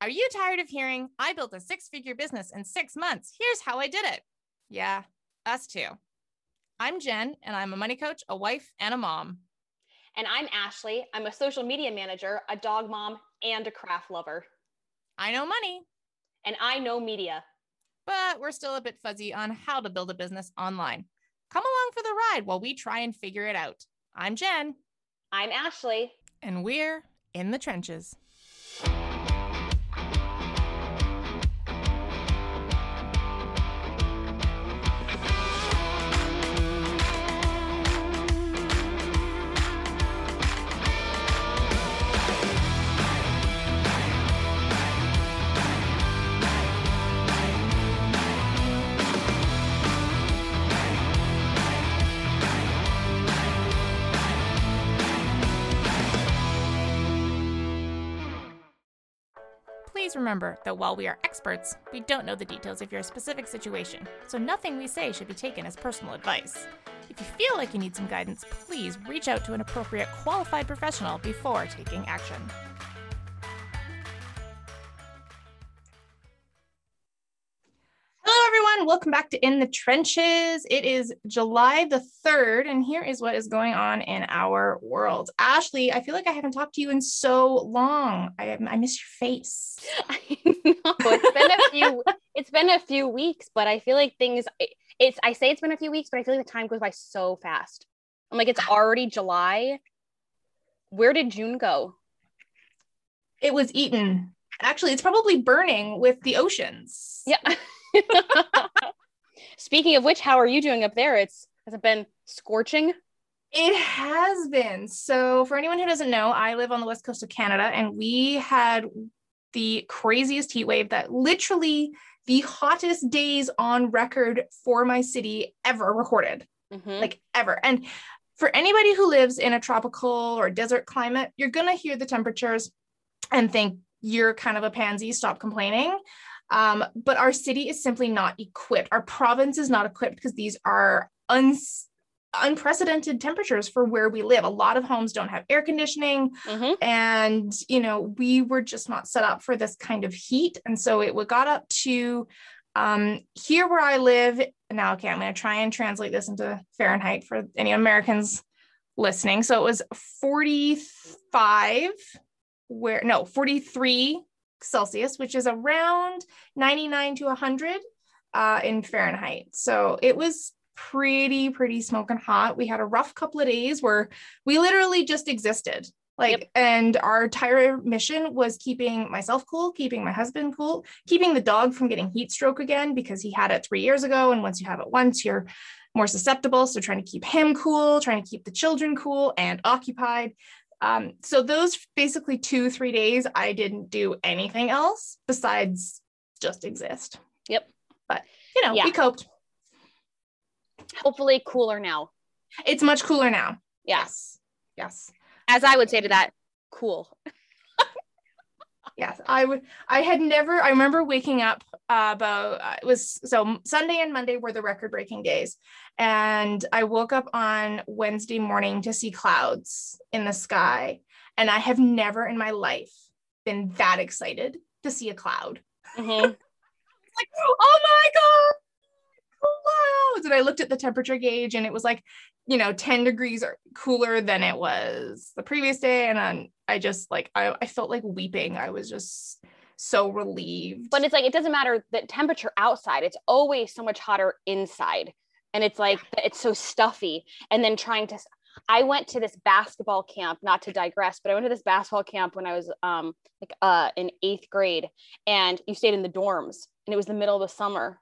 Are you tired of hearing, I built a six figure business in six months? Here's how I did it. Yeah, us too. I'm Jen, and I'm a money coach, a wife, and a mom. And I'm Ashley. I'm a social media manager, a dog mom, and a craft lover. I know money, And I know media. but we're still a bit fuzzy on how to build a business online. Come along for the ride while we try and figure it out. I'm Jen, I'm Ashley. and we're in the trenches. Please remember that while we are experts, we don't know the details of your specific situation, so nothing we say should be taken as personal advice. If you feel like you need some guidance, please reach out to an appropriate qualified professional before taking action. Everyone. Welcome back to In the Trenches. It is July the 3rd, and here is what is going on in our world. Ashley, I feel like I haven't talked to you in so long. I, I miss your face. I know it's been a few. It's been a few weeks, but I feel like things. it- It's. I say it's been a few weeks, but I feel like the time goes by so fast. I'm like, it's already July. Where did June go? It was eaten. Actually, it's probably burning with the oceans. Yeah. Speaking of which, how are you doing up there? It's has it been scorching? It has been. So, for anyone who doesn't know, I live on the west coast of Canada and we had the craziest heat wave that literally the hottest days on record for my city ever recorded, Mhm. like ever. And for anybody who lives in a tropical or desert climate, you're going to hear the temperatures and think you're kind of a pansy, stop complaining. Um, but our city is simply not equipped. Our province is not equipped because these are uns- unprecedented temperatures for where we live. A lot of homes don't have air conditioning, Mhm. and you know we were just not set up for this kind of heat. And so it got up to um, here where I live now. Okay, I'm going to try and translate this into Fahrenheit for any Americans listening. So it was 45 where no 43 celsius which is around 99 to 100 uh, in fahrenheit. So it was pretty pretty smoking hot. We had a rough couple of days where we literally just existed. Like Yep. and our entire mission was keeping myself cool keeping my husband cool keeping the dog from getting heat stroke again because he had it three years ago. And once you have it once you're more susceptible. So trying to keep him cool trying to keep the children cool and occupied um, so those basically two, three days, I didn't do anything else besides just exist. Yep. But you know, Yeah. we coped. Hopefully cooler now. It's much cooler now. Yes. Yes. As I would say to that, cool. Yes. I would I had never I remember waking up uh, about uh, it was so Sunday and Monday were the record breaking days. And I woke up on Wednesday morning to see clouds in the sky. And I have never in my life been that excited to see a cloud. Mhm. like, oh my God, clouds. And I looked at the temperature gauge and it was like, you know, 10 degrees or cooler than it was the previous day. And then I just like, I, I felt like weeping. I was just so relieved. But it's like it doesn't matter the temperature outside. It's always so much hotter inside. And it's like it's so stuffy. And then trying to I went to this basketball camp, not to digress, but I went to this basketball camp when I was um like uh in eighth grade and you stayed in the dorms and it was the middle of the summer.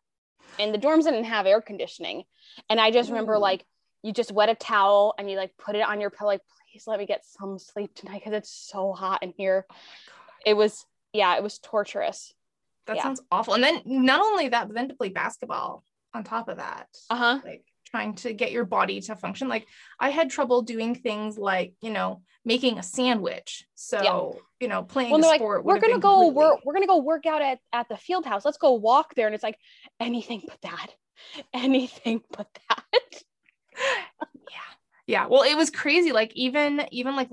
And the dorms didn't have air conditioning. And I just remember Ooh. like you just wet a towel and you like put it on your pillow, like, please let me get some sleep tonight because it's so hot in here. It was yeah, it was torturous. that yeah. sounds awful. And then not only that, but then to play basketball on top of that. Uh-huh. Like trying to get your body to function. Like I had trouble doing things like, you know, making a sandwich. So, you know, playing Well, a they're like, sport. we're gonna go completely- work. We're gonna go work out at at the field house. Let's go walk there. And it's like anything but that. Anything but that. Yeah. yeah well it was crazy like even even like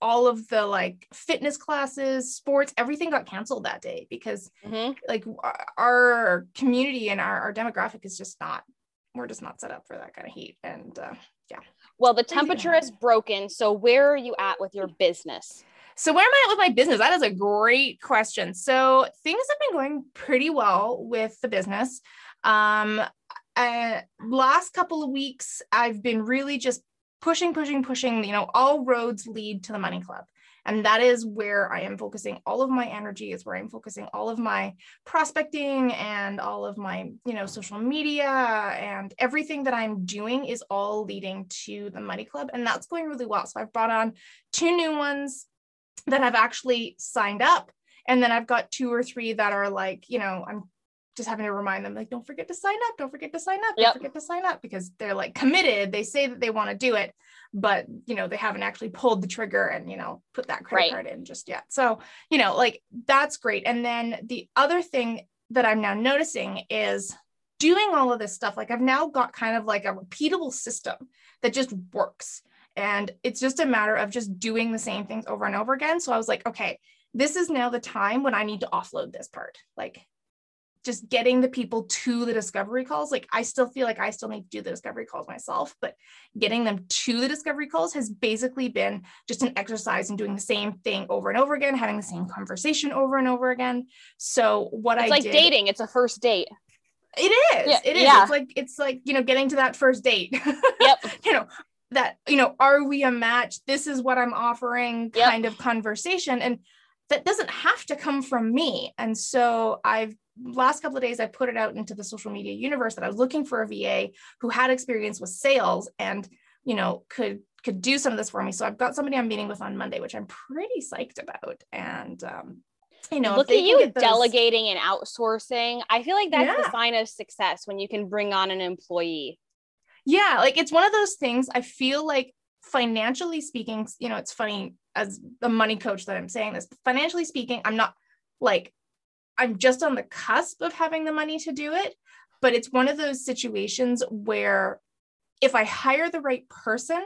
all of the like fitness classes sports everything got canceled that day because mm-hmm. like our community and our, our demographic is just not we're just not set up for that kind of heat and uh, yeah well the temperature is broken so where are you at with your business so where am I at with my business? That is a great question. So things have been going pretty well with the business. Um, uh, last couple of weeks, I've been really just pushing, pushing, pushing, you know, all roads lead to the money club. And that is where I am focusing all of my energy, is where I'm focusing all of my prospecting and all of my, you know, social media and everything that I'm doing is all leading to the money club. And that's going really well. So I've brought on two new ones that have actually signed up. And then I've got two or three that are like, you know, I'm just having to remind them like don't forget to sign up don't forget to sign up don't yep. forget to sign up because they're like committed they say that they want to do it but you know they haven't actually pulled the trigger and you know put that credit right. card in just yet. So you know like that's great. And then the other thing that i'm now noticing is doing all of this stuff like i've now got kind of like a repeatable system that just works. And it's just a matter of just doing the same things over and over again. So i was like okay this is now the time when i need to offload this part. Like just getting the people to the discovery calls like i still feel like i still need to do the discovery calls myself but getting them to the discovery calls has basically been just an exercise in doing the same thing over and over again having the same conversation over and over again. So what it's i like did, dating it's a first date. It is yeah, it is. yeah. it's like it's like you know getting to that first date. Yep. You know that you know are we a match? This is what i'm offering yep. kind of conversation and that doesn't have to come from me. And so i've last couple of days I put it out into the social media universe that I was looking for a VA who had experience with sales and you know could could do some of this for me. So I've got somebody I'm meeting with on Monday, which I'm pretty psyched about. And um, you know, look at you those... delegating and outsourcing. I feel like that's yeah. the sign of success when you can bring on an employee. Yeah, like it's one of those things. I feel like financially speaking, you know, it's funny as the money coach that I'm saying this, financially speaking, I'm not like I'm just on the cusp of having the money to do it. But it's one of those situations where if I hire the right person,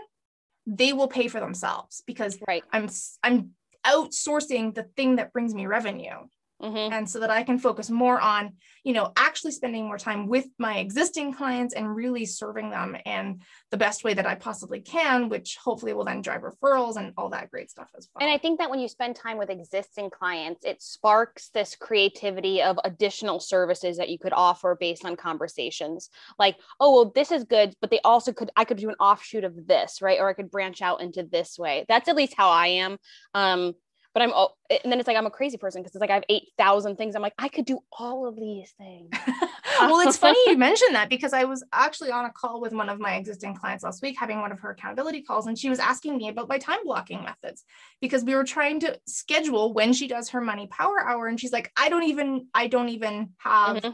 they will pay for themselves because right. I'm I'm outsourcing the thing that brings me revenue. Mm-hmm. And so that I can focus more on, you know, actually spending more time with my existing clients and really serving them in the best way that I possibly can, which hopefully will then drive referrals and all that great stuff as well. And I think that when you spend time with existing clients, it sparks this creativity of additional services that you could offer based on conversations. Like, oh, well, this is good, but they also could, I could do an offshoot of this, right? Or I could branch out into this way. That's at least how I am. Um, but I'm oh, and then it's like I'm a crazy person because it's like I have 8,000 things. I'm like, I could do all of these things. well, it's funny you mentioned that because I was actually on a call with one of my existing clients last week, having one of her accountability calls, and she was asking me about my time blocking methods because we were trying to schedule when she does her money power hour. And she's like, I don't even, I don't even have mm-hmm.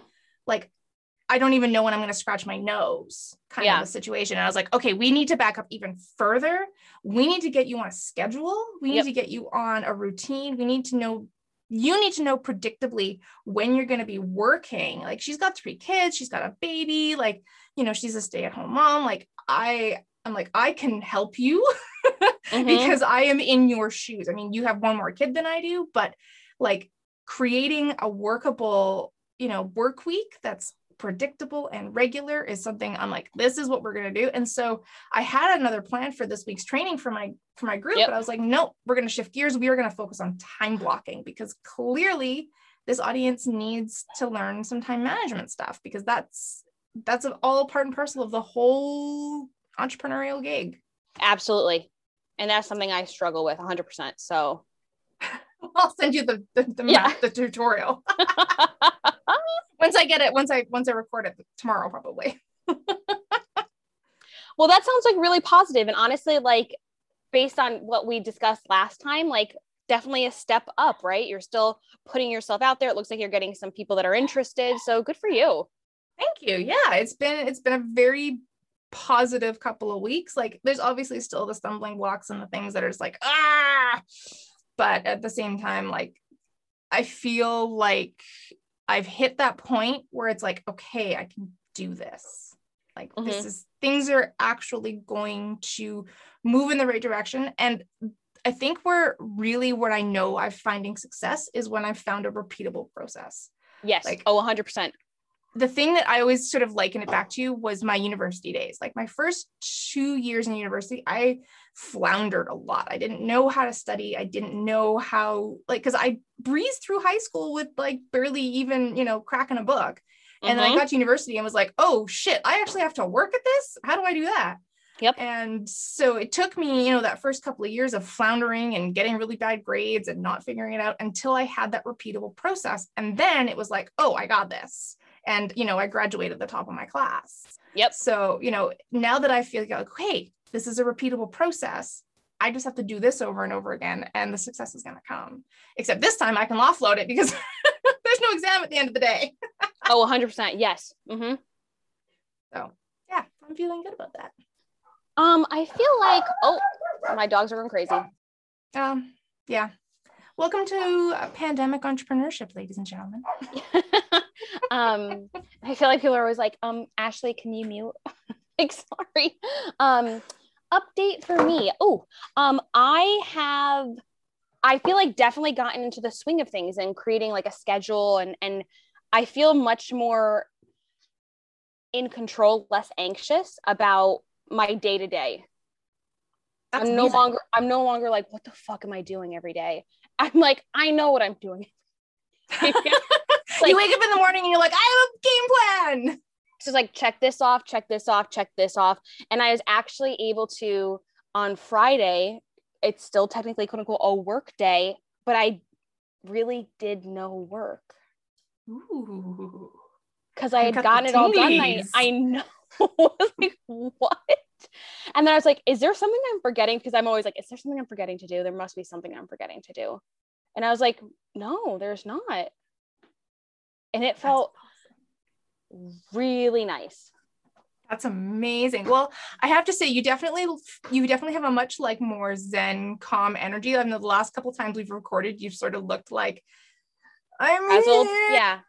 like I don't even know when I'm going to scratch my nose kind yeah. of a situation. And I was like, okay, we need to back up even further. We need to get you on a schedule. We need yep. to get you on a routine. We need to know, you need to know predictably when you're going to be working. Like she's got three kids, she's got a baby, like, you know, she's a stay at home mom. Like I, I'm like, I can help you mm-hmm. because I am in your shoes. I mean, you have one more kid than I do, but like creating a workable, you know, work week that's predictable and regular is something I'm like, this is what we're going to do. And so I had another plan for this week's training for my for my group, yep. but I was like, nope, we're going to shift gears. We are going to focus on time blocking because clearly this audience needs to learn some time management stuff because that's that's all part and parcel of the whole entrepreneurial gig. Absolutely. And that's something I struggle with 100%. So I'll send you the the, the, yeah. the tutorial. once I get it, once I once I record it tomorrow, probably. well, that sounds like really positive, and honestly, like based on what we discussed last time, like definitely a step up, right? You're still putting yourself out there. It looks like you're getting some people that are interested. So good for you. Thank you. Yeah, it's been it's been a very positive couple of weeks. Like there's obviously still the stumbling blocks and the things that are just like ah, but at the same time, like I feel like I've hit that point where it's like, okay, I can do this. Like mm-hmm. this is things are actually going to move in the right direction. And I think where really what I know I'm finding success is when I've found a repeatable process. Yes. Like, oh, 100% the thing that I always sort of liken it back to was my university days. Like my first two years in university, I floundered a lot. I didn't know how to study. I didn't know how, like, because I breezed through high school with like barely even, you know, cracking a book. And mm-hmm. then I mm-hmm. got to university and was like, oh shit, I actually have to work at this. How do I do that? Yep. And so it took me, you know, that first couple of years of floundering and getting really bad grades and not figuring it out until I had that repeatable process. And then it was like, oh, I got this and you know i graduated the top of my class. Yep. So you know now that i feel like hey this is a repeatable process i just have to do this over and over again and the success is going to come. Except this time i can offload it because there's no exam at the end of the day. Oh 100% yes. Mm-hmm. so yeah i'm feeling good about that. Um i feel like oh my dogs are going crazy. Um yeah. Welcome to pandemic entrepreneurship ladies and gentlemen um, I feel like people are always like, um, Ashley, can you mute? like, sorry. Um, update for me. Oh, um, I have I feel like definitely gotten into the swing of things and creating like a schedule and and I feel much more in control, less anxious about my day to day. I'm no longer I'm no longer like what the fuck am I doing every day? I'm like I know what I'm doing. like, you wake up in the morning and you're like, I have a game plan. So it's like, check this off, check this off, check this off. And I was actually able to on Friday, it's still technically quote unquote a work day, but I really did no work. Ooh. Because I had gotten it all done. I, I know. like, what? And then I was like, is there something I'm forgetting? Because I'm always like, is there something I'm forgetting to do? There must be something I'm forgetting to do. And I was like, no, there's not and it felt awesome. really nice that's amazing well i have to say you definitely you definitely have a much like more zen calm energy I mean, the last couple times we've recorded you've sort of looked like i'm Puzzled. yeah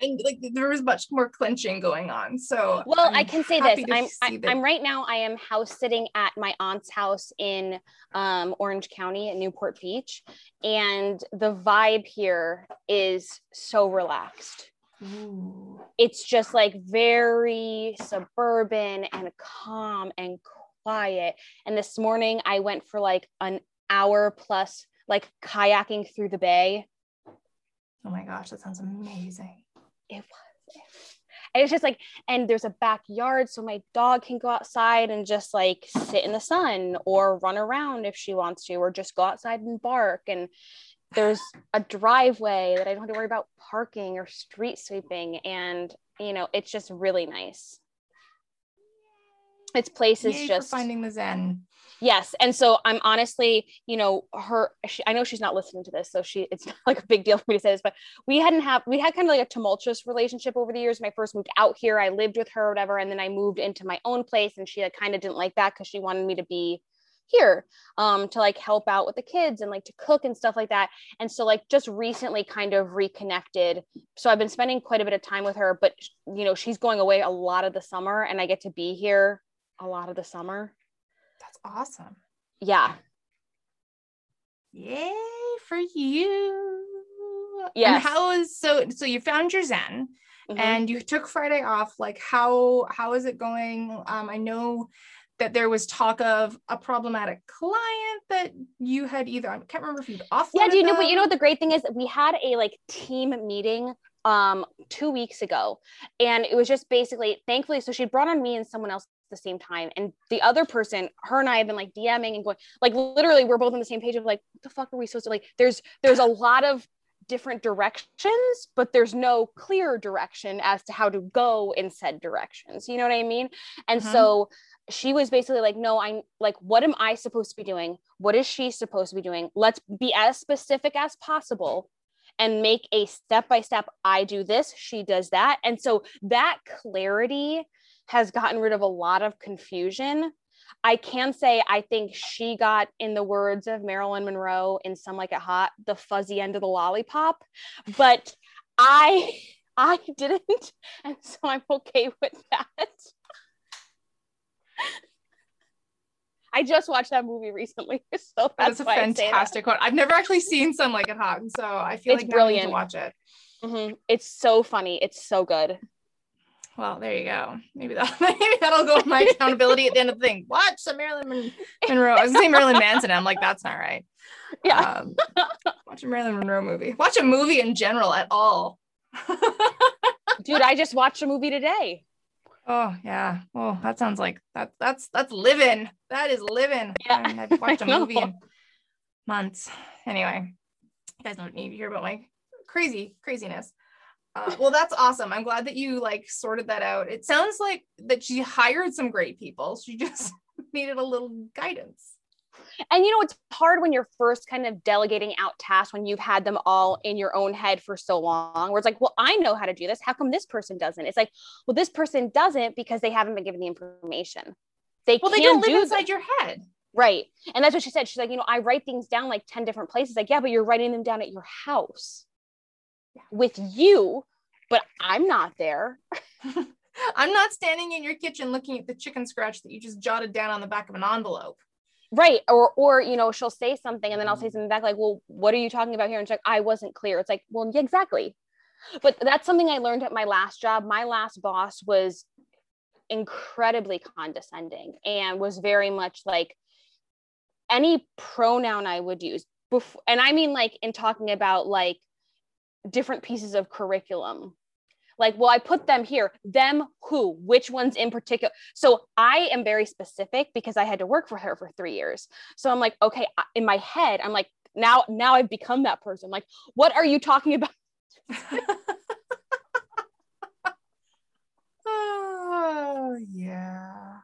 and like there was much more clenching going on. So well, I'm i can say this: I'm I, I'm right now. I am house sitting at my aunt's house in um, Orange County at Newport Beach, and the vibe here is so relaxed. Ooh. It's just like very suburban and calm and quiet. And this morning I went for like an hour plus, like kayaking through the bay. Oh my gosh, that sounds amazing it was and it's just like and there's a backyard so my dog can go outside and just like sit in the sun or run around if she wants to or just go outside and bark. And there's a driveway that i don't have to worry about parking or street sweeping. And you know it's just really nice. Its place is just finding the zen yes and so i'm honestly you know her she, i know she's not listening to this so she it's not like a big deal for me to say this but we hadn't have we had kind of like a tumultuous relationship over the years. When i first moved out here i lived with her whatever and then i moved into my own place and she kind of didn't like that because she wanted me to be here um, to like help out with the kids and like to cook and stuff like that. And so like just recently kind of reconnected. So i've been spending quite a bit of time with her but you know she's going away a lot of the summer and i get to be here a lot of the summer awesome. Yeah. Yay for you. Yeah. And how is so so you found your Zen mm-hmm. and you took Friday off. Like how how is it going? Um, I know that there was talk of a problematic client that you had either I can't remember if you'd off. Yeah, do you know? But you know what the great thing is? We had a like team meeting um two weeks ago, and it was just basically thankfully. So she brought on me and someone else the same time. And the other person, her and I have been like DMing and going, like literally we're both on the same page of like, what the fuck are we supposed to like? There's there's a lot of different directions, but there's no clear direction as to how to go in said directions. You know what I mean? And mm-hmm. so she was basically like, no, I'm like, what am I supposed to be doing? What is she supposed to be doing? Let's be as specific as possible and make a step by step I do this, she does that. And so that clarity has gotten rid of a lot of confusion. I can say I think she got, in the words of Marilyn Monroe in Some Like It Hot, the fuzzy end of the lollipop, but I I didn't, and so I'm okay with that. I just watched that movie recently, so that's, that's a fantastic that. I've never actually seen Some Like It Hot, so I feel it's like brilliant to watch it. Mm-hmm. It's so funny. It's so good. Well, there you go. Maybe that maybe that'll go with my accountability at the end of the thing. Watch some Marilyn Monroe. I was gonna Marilyn Manson. I'm like, that's not right. Yeah. Um, watch a Marilyn Monroe movie. Watch a movie in general at all. Dude, I just watched a movie today. Oh yeah. Well, that sounds like that. That's that's living. That is living. Yeah, I haven't watched a movie in months. Anyway, you guys don't need to hear about my crazy craziness. Uh, well, that's awesome. I'm glad that you like sorted that out. It sounds like that she hired some great people. She just needed a little guidance. And you know, it's hard when you're first kind of delegating out tasks when you've had them all in your own head for so long, where it's like, well, I know how to do this. How come this person doesn't? It's like, well, this person doesn't because they haven't been given the information. They Well, they don't live do inside your head. right. And that's what she said. She's like, you know, I write things down like 10 different places. Like, yeah, but you're writing them down at your house. With you, but I'm not there. I'm not standing in your kitchen looking at the chicken scratch that you just jotted down on the back of an envelope. Right. Or, or, you know, she'll say something and then I'll say mm-hmm. something back like, well, what are you talking about here? And she's like, I wasn't clear. It's like, well, yeah, exactly. But that's something I learned at my last job. My last boss was incredibly condescending and was very much like any pronoun I would use before, and I mean like in talking about like different pieces of curriculum. Like, well, I put them here. Them who? Which ones in particular? So I am very specific because I had to work for her for three years. So I'm like, okay, in my head, I'm like, now, now I've become that person. Like, what are you talking about? oh yeah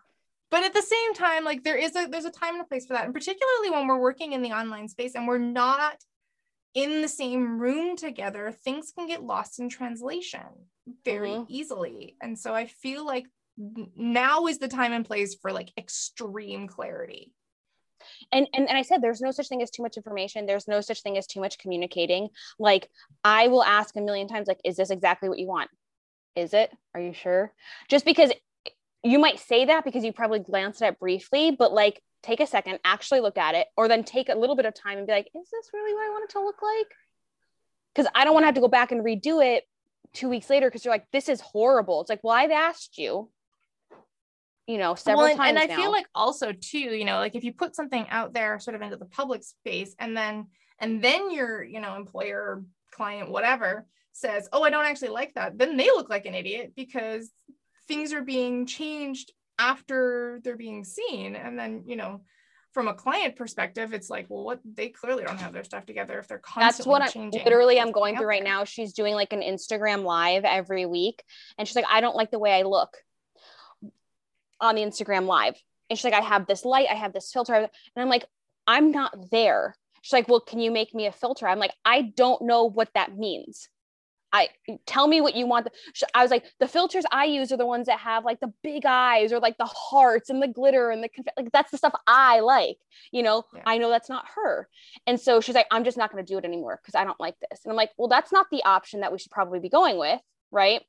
but at the same time like there is a there's a time and a place for that and particularly when we're working in the online space and we're not in the same room together things can get lost in translation very Mhm. easily and so i feel like now is the time and place for like extreme clarity and, and and I said there's no such thing as too much information. There's no such thing as too much communicating. Like I will ask a million times, like, is this exactly what you want? Is it? Are you sure? Just because you might say that because you probably glanced at it briefly, but like take a second, actually look at it, or then take a little bit of time and be like, is this really what I want it to look like? Because I don't want to have to go back and redo it two weeks later because you're like, this is horrible. It's like, well, I've asked you, you know, several Well, and, times and I now. feel like also too, you know, like if you put something out there sort of into the public space and then and then your, you know, employer, client, whatever says, "Oh, I don't actually like that." Then they look like an idiot because things are being changed after they're being seen and then, you know, from a client perspective, it's like, well, what they clearly don't have their stuff together if they're constantly that's what I'm changing. literally I'm going through right there. now. She's doing like an Instagram live every week. And she's like, I don't like the way I look on the Instagram live. And she's like, I have this light, I have this filter. And I'm like, I'm not there. She's like, Well, can you make me a filter? I'm like, I don't know what that means. I tell me what you want. I was like, the filters I use are the ones that have like the big eyes or like the hearts and the glitter and the conf- like that's the stuff I like. You know, Yeah. I know that's not her. And so she's like, I'm just not going to do it anymore because I don't like this. And I'm like, well, that's not the option that we should probably be going with, right?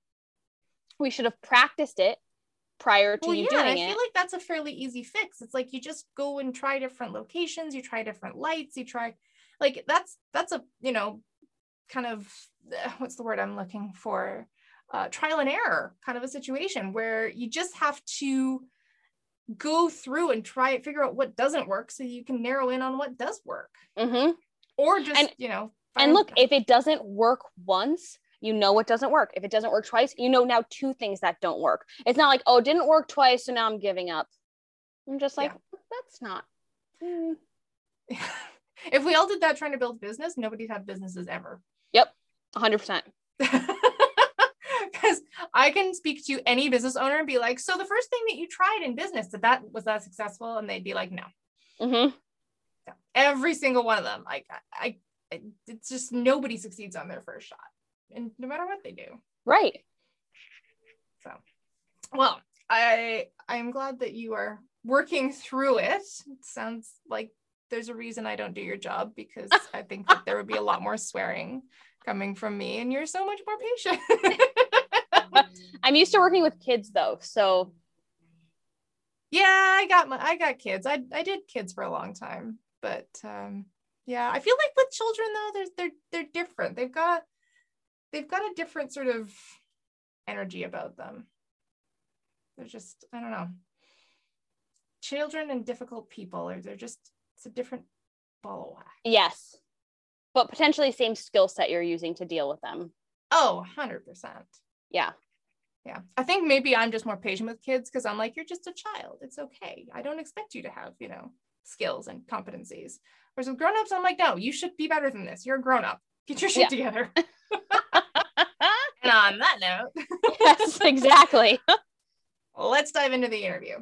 We should have practiced it prior to well, you yeah, and I doing it. feel like that's a fairly easy fix. It's like you just go and try different locations, you try different lights, you try like that's that's a you know kind of what's the word I'm looking for? Uh, trial and error kind of a situation where you just have to go through and try it, figure out what doesn't work so you can narrow in on what does work. hmm Or just, And- you know, And look, if it doesn't work once, you know it doesn't work. If it doesn't work twice, you know now two things that don't work. It's not like, oh, it didn't work twice, so now I'm giving up. I'm just like, that's not. mm, if we all did that trying to build business, nobody'd have businesses ever. 100%. because I can speak to any business owner and be like, so the first thing that you tried in business, did that was that successful? And they'd be like, no. Mm-hmm. no. Every single one of them. Like I, I it's just nobody succeeds on their first shot. And no matter what they do. Right. So well, I I'm glad that you are working through it. It sounds like there's a reason I don't do your job because I think that there would be a lot more swearing coming from me and you're so much more patient. I'm used to working with kids though. So Yeah, I got my I got kids. I I did kids for a long time, but um yeah, I feel like with children though, there's they're they're different. They've got they've got a different sort of energy about them. They're just I don't know. Children and difficult people are they're just it's a different ball of wax. Yes. But potentially same skill set you're using to deal with them. Oh, 100%. Yeah. Yeah. I think maybe I'm just more patient with kids because I'm like, you're just a child. It's okay. I don't expect you to have, you know, skills and competencies. Whereas with grown-ups, I'm like, no, you should be better than this. You're a grown-up. Get your shit yeah. together. and on that note. yes, exactly. let's dive into the interview.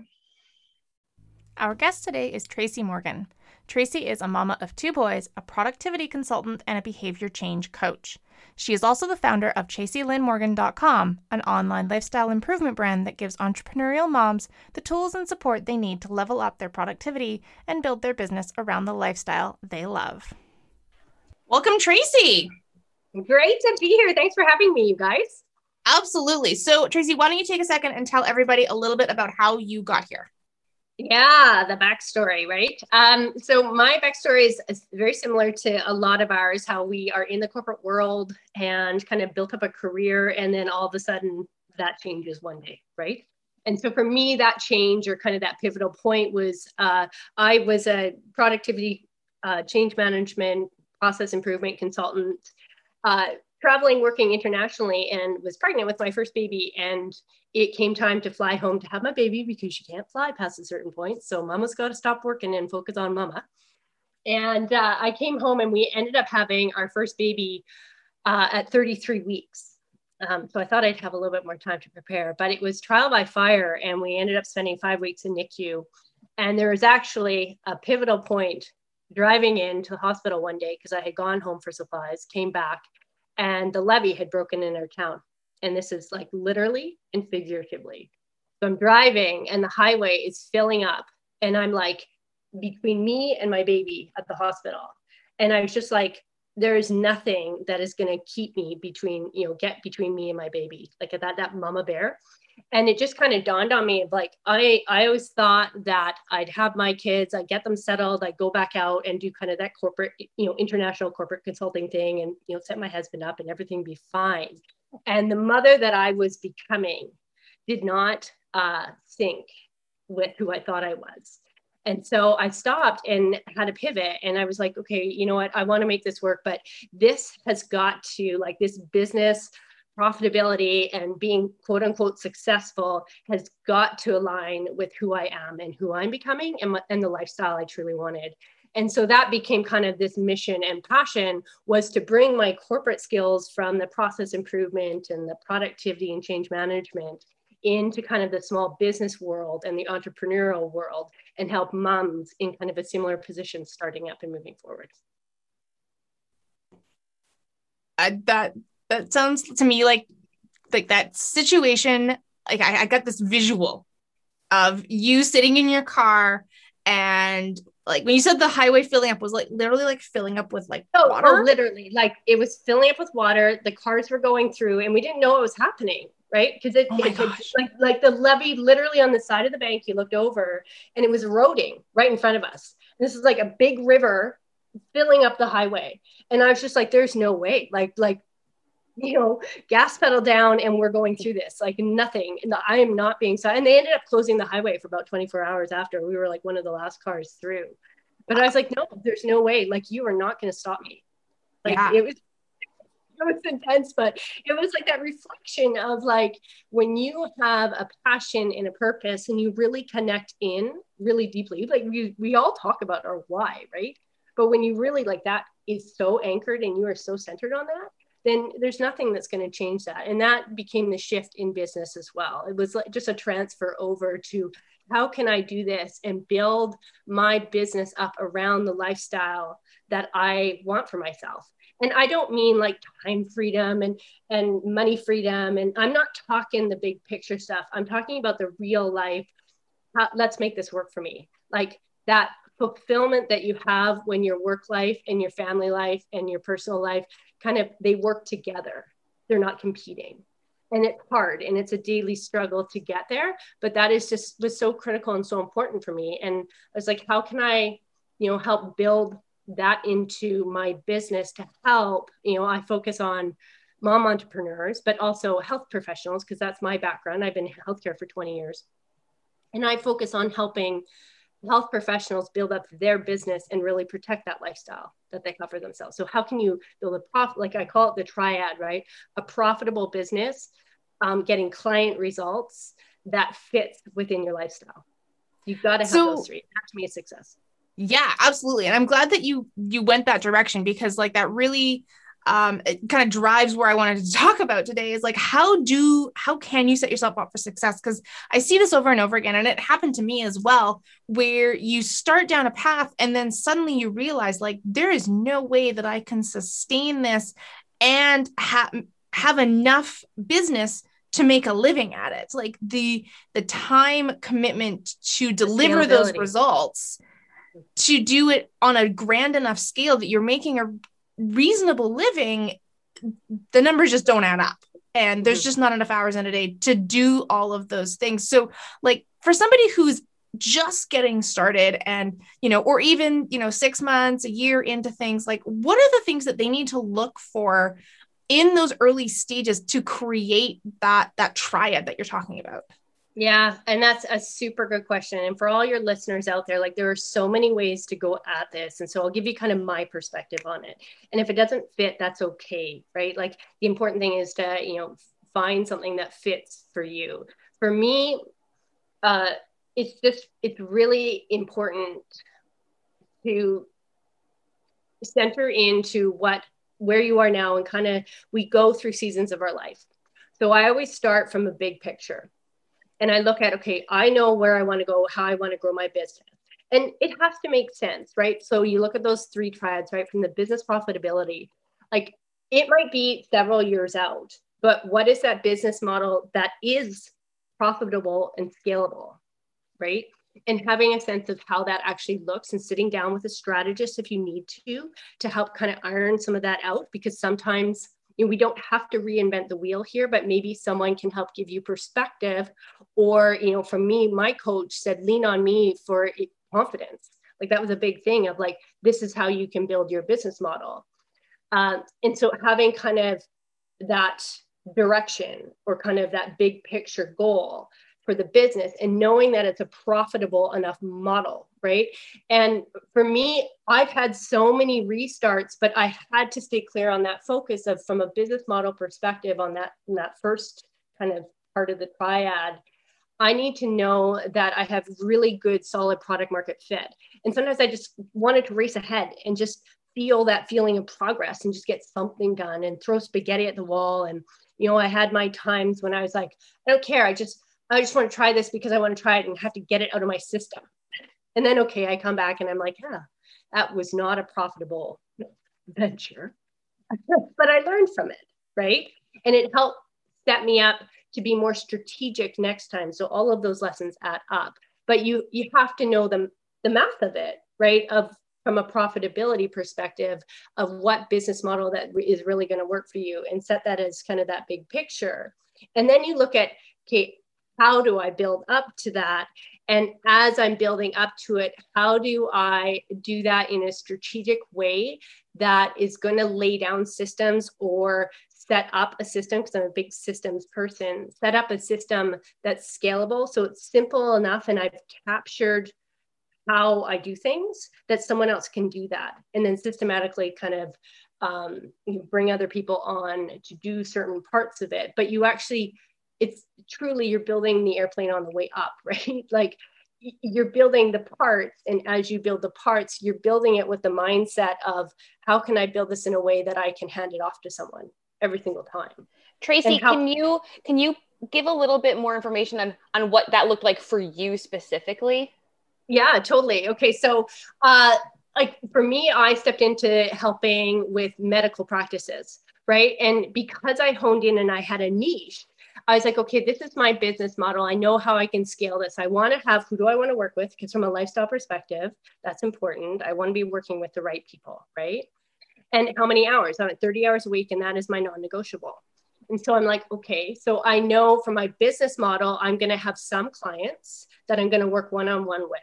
Our guest today is Tracy Morgan. Tracy is a mama of two boys, a productivity consultant, and a behavior change coach. She is also the founder of TracyLynnMorgan.com, an online lifestyle improvement brand that gives entrepreneurial moms the tools and support they need to level up their productivity and build their business around the lifestyle they love. Welcome, Tracy. Great to be here. Thanks for having me, you guys. Absolutely. So, Tracy, why don't you take a second and tell everybody a little bit about how you got here? Yeah, the backstory, right? Um, so my backstory is, very similar to a lot of ours, how we are in the corporate world and kind of built up a career, and then all of a sudden that changes one day, right? And so for me, that change or kind of that pivotal point was uh, I was a productivity uh, change management process improvement consultant. Uh, traveling, working internationally, and was pregnant with my first baby. And it came time to fly home to have my baby because you can't fly past a certain point. So mama's got to stop working and focus on mama. And uh, I came home and we ended up having our first baby uh, at 33 weeks. Um, so I thought I'd have a little bit more time to prepare, but it was trial by fire. And we ended up spending five weeks in NICU. And there was actually a pivotal point driving into the hospital one day because I had gone home for supplies, came back, and the levee had broken in our town. And this is like literally and figuratively. So I'm driving and the highway is filling up. And I'm like between me and my baby at the hospital. And I was just like, there is nothing that is going to keep me between, you know, get between me and my baby, like that, that mama bear and it just kind of dawned on me like i i always thought that i'd have my kids i'd get them settled i'd go back out and do kind of that corporate you know international corporate consulting thing and you know set my husband up and everything be fine and the mother that i was becoming did not uh, sync with who i thought i was and so I stopped and had a pivot and I was like, okay, you know what? I want to make this work, but this has got to like this business profitability and being quote unquote successful has got to align with who I am and who I'm becoming and, and the lifestyle I truly wanted. And so that became kind of this mission and passion was to bring my corporate skills from the process improvement and the productivity and change management into kind of the small business world and the entrepreneurial world and help moms in kind of a similar position starting up and moving forward. I, that that sounds to me like like that situation like I, I got this visual of you sitting in your car and like when you said the highway filling up was like literally like filling up with like oh, oh water. Oh, literally, like it was filling up with water. The cars were going through, and we didn't know what was happening, right? Because it, oh it, it, like like the levee literally on the side of the bank. You looked over, and it was eroding right in front of us. This is like a big river filling up the highway, and I was just like, "There's no way!" Like like you know, gas pedal down and we're going through this like nothing. I am not being so. And they ended up closing the highway for about 24 hours after we were like one of the last cars through. But I was like, no, there's no way. Like you are not going to stop me. Like yeah. it was it was intense, but it was like that reflection of like when you have a passion and a purpose and you really connect in really deeply, like we, we all talk about our why, right? But when you really like that is so anchored and you are so centered on that, then there's nothing that's going to change that. And that became the shift in business as well. It was like just a transfer over to how can I do this and build my business up around the lifestyle that I want for myself. And I don't mean like time freedom and and money freedom and I'm not talking the big picture stuff. I'm talking about the real life. How, let's make this work for me. Like that fulfillment that you have when your work life and your family life and your personal life kind of they work together. They're not competing. And it's hard and it's a daily struggle to get there but that is just was so critical and so important for me. And i was like how can i you know help build that into my business to help you know i focus on mom entrepreneurs but also health professionals because that's my background. I've been in healthcare for 20 years. And i focus on helping health professionals build up their business and really protect that lifestyle that they for themselves. So how can you build a profit like i call it the triad right? A profitable business um, getting client results that fits within your lifestyle. You've got to have so, those three. That to me is success. Yeah absolutely. And i'm glad that you you went that direction because like that really um it kind of drives where i wanted to talk about today is like how do how can you set yourself up for success? Because i see this over and over again and it happened to me as well where you start down a path and then suddenly you realize like there is no way that i can sustain this and have have enough business to make a living at it. Like the the time commitment to deliver those results to do it on a grand enough scale that you're making a reasonable living, the numbers just don't add up. And there's mm-hmm. just not enough hours in a day to do all of those things. So, like, for somebody who's just getting started and you know or even you know 6 months a year into things like what are the things that they need to look for in those early stages to create that that triad that you're talking about yeah, and that's a super good question. And for all your listeners out there, like there are so many ways to go at this. And so I'll give you kind of my perspective on it. And if it doesn't fit, that's okay, right? Like the important thing is to, you know, find something that fits for you. For me, uh, it's just, it's really important to center into what, where you are now and kind of we go through seasons of our life. So I always start from a big picture and I look at, okay, I know where I want to go, how I want to grow my business. And it has to make sense, right? So you look at those three triads, right? From the business profitability, like it might be several years out, but what is that business model that is profitable and scalable, right? And having a sense of how that actually looks and sitting down with a strategist if you need to, to help kind of iron some of that out, because sometimes you know, we don't have to reinvent the wheel here, but maybe someone can help give you perspective. Or, you know, for me, my coach said, lean on me for confidence. Like that was a big thing of like, this is how you can build your business model. Um, and so having kind of that direction or kind of that big picture goal for the business and knowing that it's a profitable enough model right? And for me i've had so many restarts but i had to stay clear on that focus of from a business model perspective on that in that first kind of part of the triad i need to know that i have really good solid product market fit. And sometimes i just wanted to race ahead and just feel that feeling of progress and just get something done and throw spaghetti at the wall. And you know i had my times when i was like i don't care. I just I just want to try this because I want to try it and have to get it out of my system. And then, okay, I come back and I'm like, yeah, that was not a profitable venture, but I learned from it, right? And it helped set me up to be more strategic next time. So all of those lessons add up, but you you have to know the the math of it, right? Of from a profitability perspective of what business model that is really going to work for you and set that as kind of that big picture. And then you look at okay, how do I build up to that? And as I'm building up to it, how do I do that in a strategic way that is going to lay down systems or set up a system because I'm a big systems person, set up a system that's scalable. So it's simple enough and I've captured how I do things that someone else can do that. And then systematically kind of um, bring other people on to do certain parts of it. But you actually it's truly you're building the airplane on the way up, right? like you're building the parts and as you build the parts you're building it with the mindset of how can i build this in a way that i can hand it off to someone every single time? Tracy how- can you can you give a little bit more information on on what that looked like for you specifically? Yeah totally. Okay so uh like for me i stepped into helping with medical practices right? And because i honed in and i had a niche I was like, okay, this is my business model. I know how I can scale this. I want to have who do I want to work with? Because from a lifestyle perspective, that's important. I want to be working with the right people, right? And how many hours? I'm at 30 hours a week, and that is my non negotiable. And so I'm like, okay, so I know from my business model, I'm going to have some clients that I'm going to work one on one with.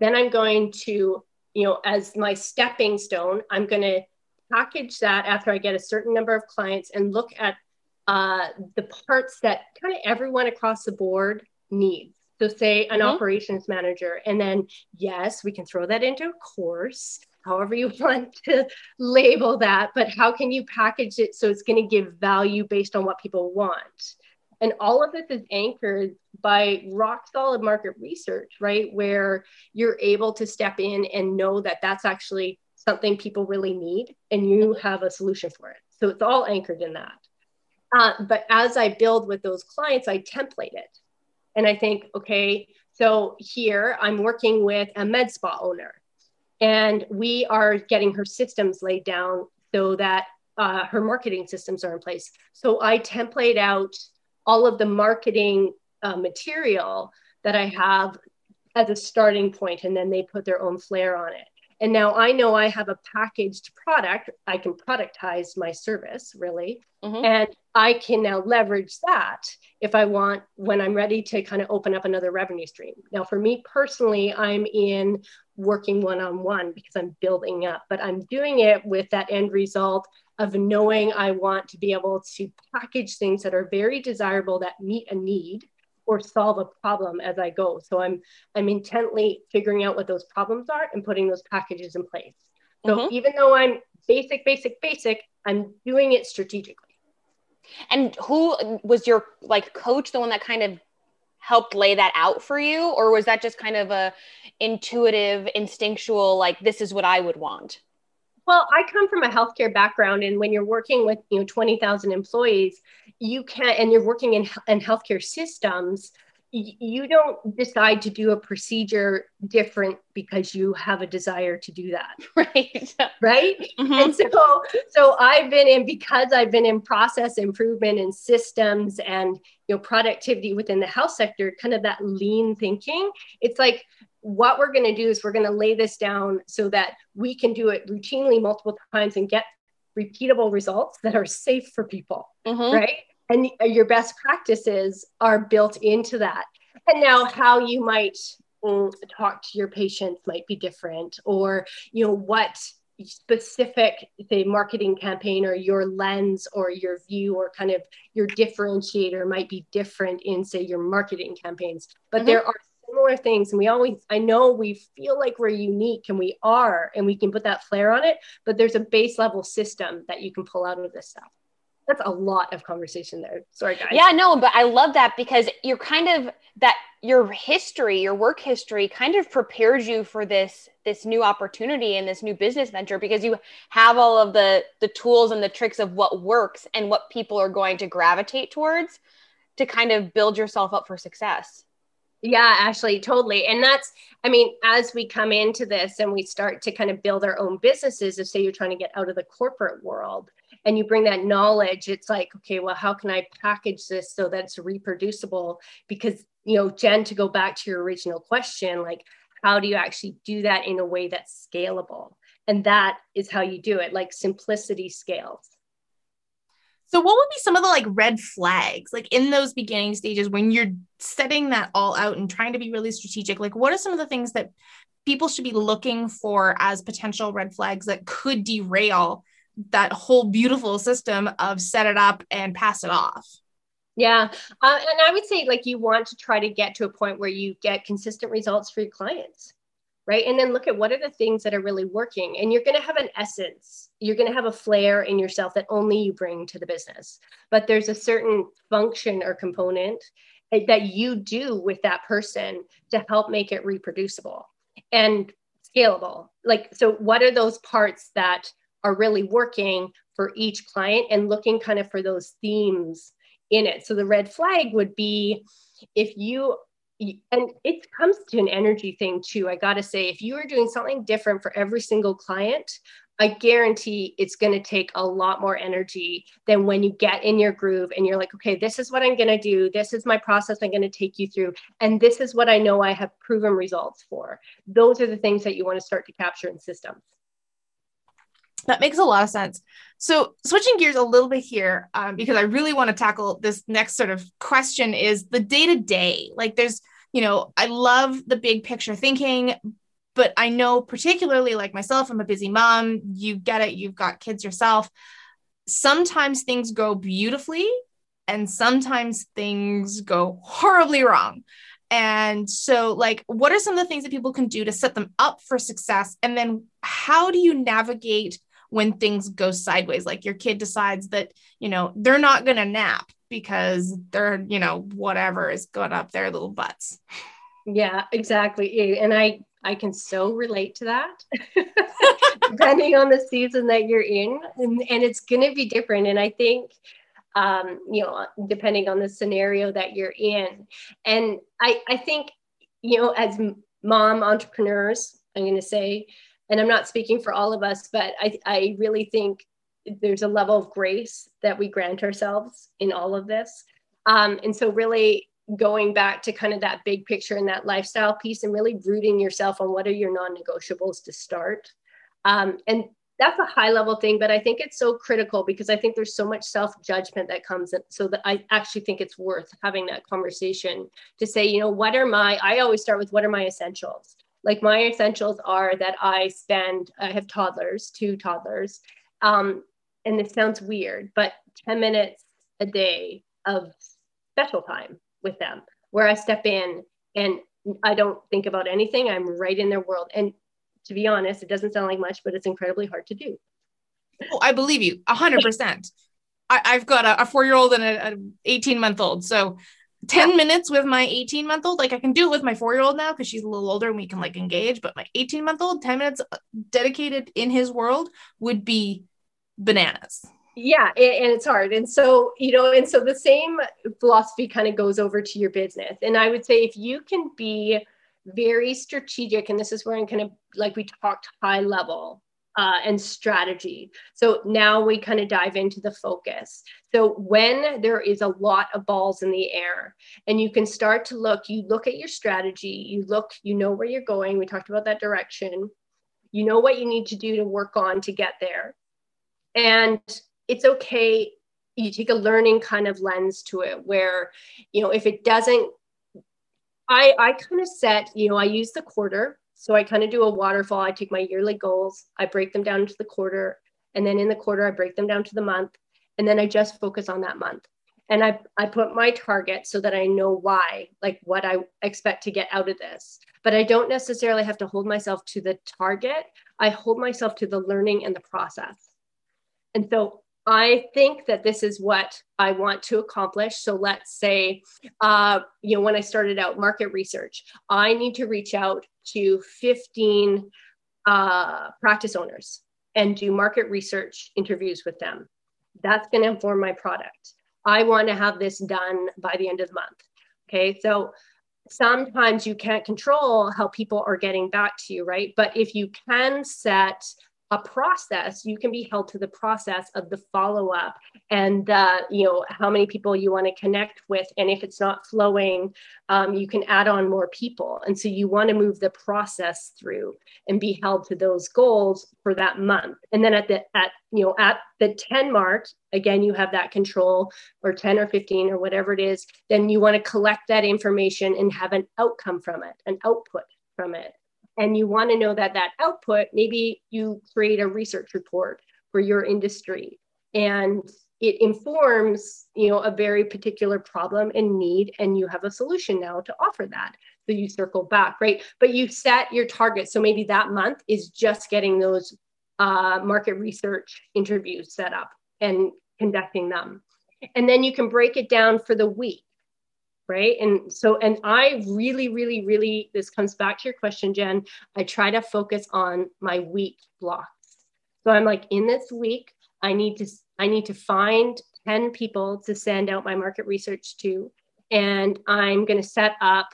Then I'm going to, you know, as my stepping stone, I'm going to package that after I get a certain number of clients and look at uh, the parts that kind of everyone across the board needs. So, say an mm-hmm. operations manager, and then yes, we can throw that into a course, however you want to label that, but how can you package it so it's going to give value based on what people want? And all of this is anchored by rock solid market research, right? Where you're able to step in and know that that's actually something people really need and you have a solution for it. So it's all anchored in that. Uh, but as I build with those clients, I template it. And I think, okay, so here I'm working with a med spa owner, and we are getting her systems laid down so that uh, her marketing systems are in place. So I template out all of the marketing uh, material that I have as a starting point, and then they put their own flair on it. And now I know I have a packaged product. I can productize my service really. Mm-hmm. And I can now leverage that if I want when I'm ready to kind of open up another revenue stream. Now, for me personally, I'm in working one on one because I'm building up, but I'm doing it with that end result of knowing I want to be able to package things that are very desirable that meet a need or solve a problem as I go. So I'm I'm intently figuring out what those problems are and putting those packages in place. So mm-hmm. even though I'm basic, basic, basic, I'm doing it strategically. And who was your like coach, the one that kind of helped lay that out for you, or was that just kind of a intuitive, instinctual, like this is what I would want? Well, I come from a healthcare background, and when you're working with you know twenty thousand employees, you can, and you're working in in healthcare systems, you don't decide to do a procedure different because you have a desire to do that. Right. Right? Mm-hmm. and so so i've been in because i've been in process improvement and systems and you know productivity within the health sector kind of that lean thinking it's like what we're going to do is we're going to lay this down so that we can do it routinely multiple times and get repeatable results that are safe for people mm-hmm. right and your best practices are built into that and now how you might mm, talk to your patients might be different or you know what specific say marketing campaign or your lens or your view or kind of your differentiator might be different in say your marketing campaigns but mm-hmm. there are similar things. And we always i know we feel like we're unique and we are and we can put that flair on it but there's a base level system that you can pull out of this stuff. That's a lot of conversation there. Sorry guys. Yeah no but i love that because you're kind of that your history your work history kind of prepares you for this this new opportunity and this new business venture because you have all of the the tools and the tricks of what works and what people are going to gravitate towards to kind of build yourself up for success yeah, Ashley, totally. And that's, I mean, as we come into this and we start to kind of build our own businesses, if say you're trying to get out of the corporate world and you bring that knowledge, it's like, okay, well, how can I package this so that it's reproducible? Because, you know, Jen, to go back to your original question, like, how do you actually do that in a way that's scalable? And that is how you do it, like simplicity scales. So, what would be some of the like red flags, like in those beginning stages when you're setting that all out and trying to be really strategic? Like, what are some of the things that people should be looking for as potential red flags that could derail that whole beautiful system of set it up and pass it off? Yeah. Uh, and I would say, like, you want to try to get to a point where you get consistent results for your clients right? And then look at what are the things that are really working. And you're going to have an essence, you're going to have a flair in yourself that only you bring to the business. But there's a certain function or component that you do with that person to help make it reproducible and scalable. Like, so what are those parts that are really working for each client and looking kind of for those themes in it? So the red flag would be if you and it comes to an energy thing too. I got to say, if you are doing something different for every single client, I guarantee it's going to take a lot more energy than when you get in your groove and you're like, okay, this is what I'm going to do. This is my process I'm going to take you through. And this is what I know I have proven results for. Those are the things that you want to start to capture in systems. That makes a lot of sense. So, switching gears a little bit here, um, because I really want to tackle this next sort of question is the day to day. Like, there's, you know, I love the big picture thinking, but I know, particularly like myself, I'm a busy mom. You get it, you've got kids yourself. Sometimes things go beautifully, and sometimes things go horribly wrong. And so, like, what are some of the things that people can do to set them up for success? And then, how do you navigate? when things go sideways like your kid decides that you know they're not going to nap because they're you know whatever is going up their little butts. Yeah exactly. And i i can so relate to that. Depending on the season that you're in and, and it's going to be different and i think um, you know depending on the scenario that you're in. And i i think you know as mom entrepreneurs i'm going to say and I'm not speaking for all of us, but I, I really think there's a level of grace that we grant ourselves in all of this. Um, and so, really going back to kind of that big picture and that lifestyle piece, and really rooting yourself on what are your non negotiables to start. Um, and that's a high level thing, but I think it's so critical because I think there's so much self judgment that comes in. So that I actually think it's worth having that conversation to say, you know, what are my, I always start with what are my essentials? like my essentials are that I spend, I have toddlers, two toddlers. Um, and this sounds weird, but 10 minutes a day of special time with them where I step in and I don't think about anything. I'm right in their world. And to be honest, it doesn't sound like much, but it's incredibly hard to do. Oh, I believe you a hundred percent. I've got a, a four-year-old and an 18 month old. So 10 yeah. minutes with my 18 month old like i can do it with my four year old now because she's a little older and we can like engage but my 18 month old 10 minutes dedicated in his world would be bananas yeah and, it's hard and so you know and so the same philosophy kind of goes over to your business and i would say if you can be very strategic and this is where i'm kind of like we talked high level uh, and strategy. So now we kind of dive into the focus. So when there is a lot of balls in the air and you can start to look, you look at your strategy, you look, you know where you're going. We talked about that direction. You know what you need to do to work on to get there. And it's okay. You take a learning kind of lens to it where, you know, if it doesn't, I, I kind of set, you know, I use the quarter so I kind of do a waterfall. I take my yearly goals, I break them down into the quarter, and then in the quarter, I break them down to the month, and then I just focus on that month. And I, I put my target so that I know why, like what I expect to get out of this. But I don't necessarily have to hold myself to the target. I hold myself to the learning and the process. And so I think that this is what I want to accomplish. So let's say, uh, you know, when I started out market research, I need to reach out to 15 uh, practice owners and do market research interviews with them. That's going to inform my product. I want to have this done by the end of the month. Okay. So sometimes you can't control how people are getting back to you, right? But if you can set a process, you can be held to the process of the follow up and uh, you know how many people you want to connect with, and if it's not flowing, um, you can add on more people. And so you want to move the process through and be held to those goals for that month. And then at the at you know at the 10 mark, again you have that control or 10 or 15 or whatever it is. Then you want to collect that information and have an outcome from it, an output from it and you want to know that that output maybe you create a research report for your industry. And it informs you know a very particular problem and need and you have a solution now to offer that. So you circle back right? But you set your target. So maybe that month is just getting those uh, market research interviews set up and conducting them. And then you can break it down for the week right? And so and i really really really this comes back to your question jen i try to focus on my week blocks. So i'm like in this week i need to i need to find 10 people to send out my market research to and i'm going to set up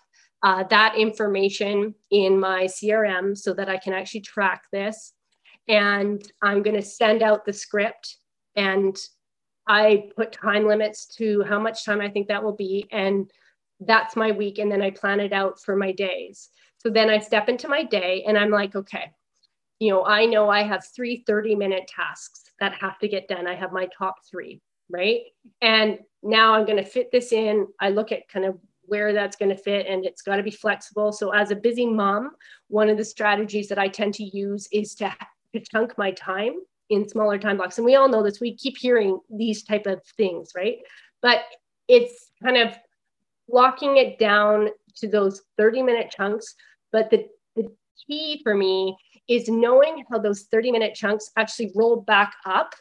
uh, that information in my crm so that i can actually track this. And i'm going to send out the script and I put time limits to how much time I think that will be. And that's my week. And then I plan it out for my days. So then I step into my day and I'm like, okay, you know, I know I have three 30 minute tasks that have to get done. I have my top three, right? And now I'm going to fit this in. I look at kind of where that's going to fit and it's got to be flexible. So, as a busy mom, one of the strategies that I tend to use is to, to chunk my time in smaller time blocks. And we all know this, we keep hearing these type of things, right? But it's kind of locking it down to those 30 minute chunks. But the, the key for me is knowing how those 30 minute chunks actually roll back up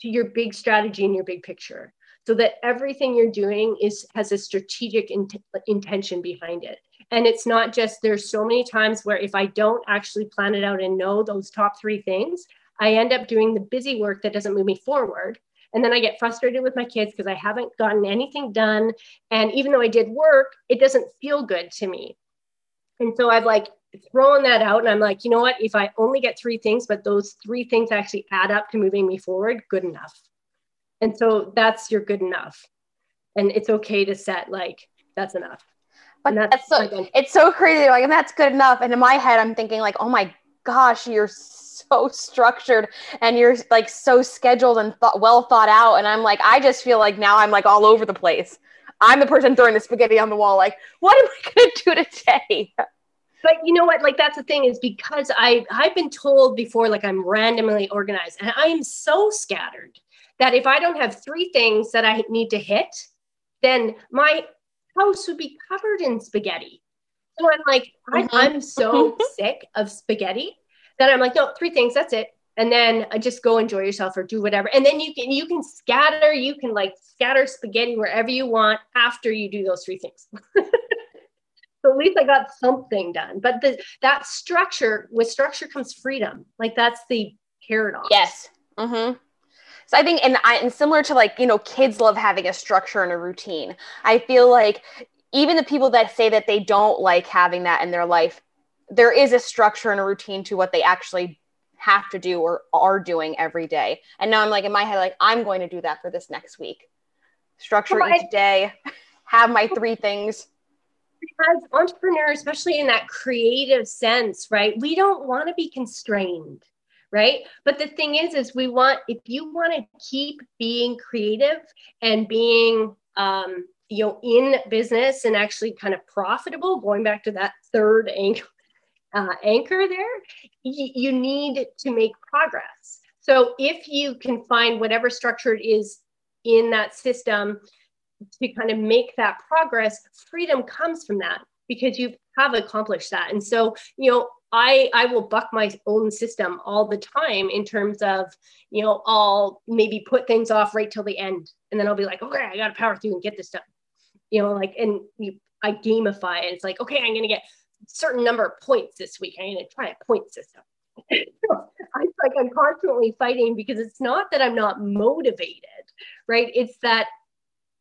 to your big strategy and your big picture so that everything you're doing is has a strategic in, intention behind it and it's not just there's so many times where if i don't actually plan it out and know those top three things i end up doing the busy work that doesn't move me forward. And then i get frustrated with my kids because i haven't gotten anything done. And even though i did work it doesn't feel good to me. And so i've like thrown that out. And i'm like you know what? If i only get three things but those three things actually add up to moving me forward good enough. And so that's your good enough. And it's okay to set like that's enough. But that's, that's so it's so crazy. Like and that's good enough. And in my head i'm thinking like oh my gosh you're so structured and you're like so scheduled and th- well thought out. And i'm like i just feel like now i'm like all over the place. I'm the person throwing the spaghetti on the wall like what am i going to do today? But you know what? Like that's the thing is because i i've been told before like i'm randomly organized and i am so scattered that if i don't have three things that i need to hit then my house would be covered in spaghetti. So i'm like mm-hmm. I, i'm so sick of spaghetti that i'm like no three things that's it and then uh, just go enjoy yourself or do whatever and then you can you can scatter you can like scatter spaghetti wherever you want after you do those three things So at least I got something done. But the, that structure, with structure comes freedom. Like that's the paradox. Yes. Mm-hmm. So I think, and, I, and similar to like, you know, kids love having a structure and a routine. I feel like even the people that say that they don't like having that in their life, there is a structure and a routine to what they actually have to do or are doing every day. And now I'm like in my head, like, I'm going to do that for this next week. Structure each day, have my three things As entrepreneurs, especially in that creative sense, right? We don't want to be constrained, right? But the thing is, is we want if you want to keep being creative and being um, you know in business and actually kind of profitable, going back to that third anchor, uh, anchor there, y- you need to make progress. So if you can find whatever structure it is in that system to kind of make that progress, freedom comes from that because you have accomplished that. And so, you know, I I will buck my own system all the time in terms of, you know, I'll maybe put things off right till the end. And then I'll be like, okay, I gotta power through and get this done. You know, like and you I gamify it. It's like, okay, I'm gonna get certain number of points this week. I'm gonna try a point system. I'm like I'm constantly fighting because it's not that I'm not motivated, right? It's that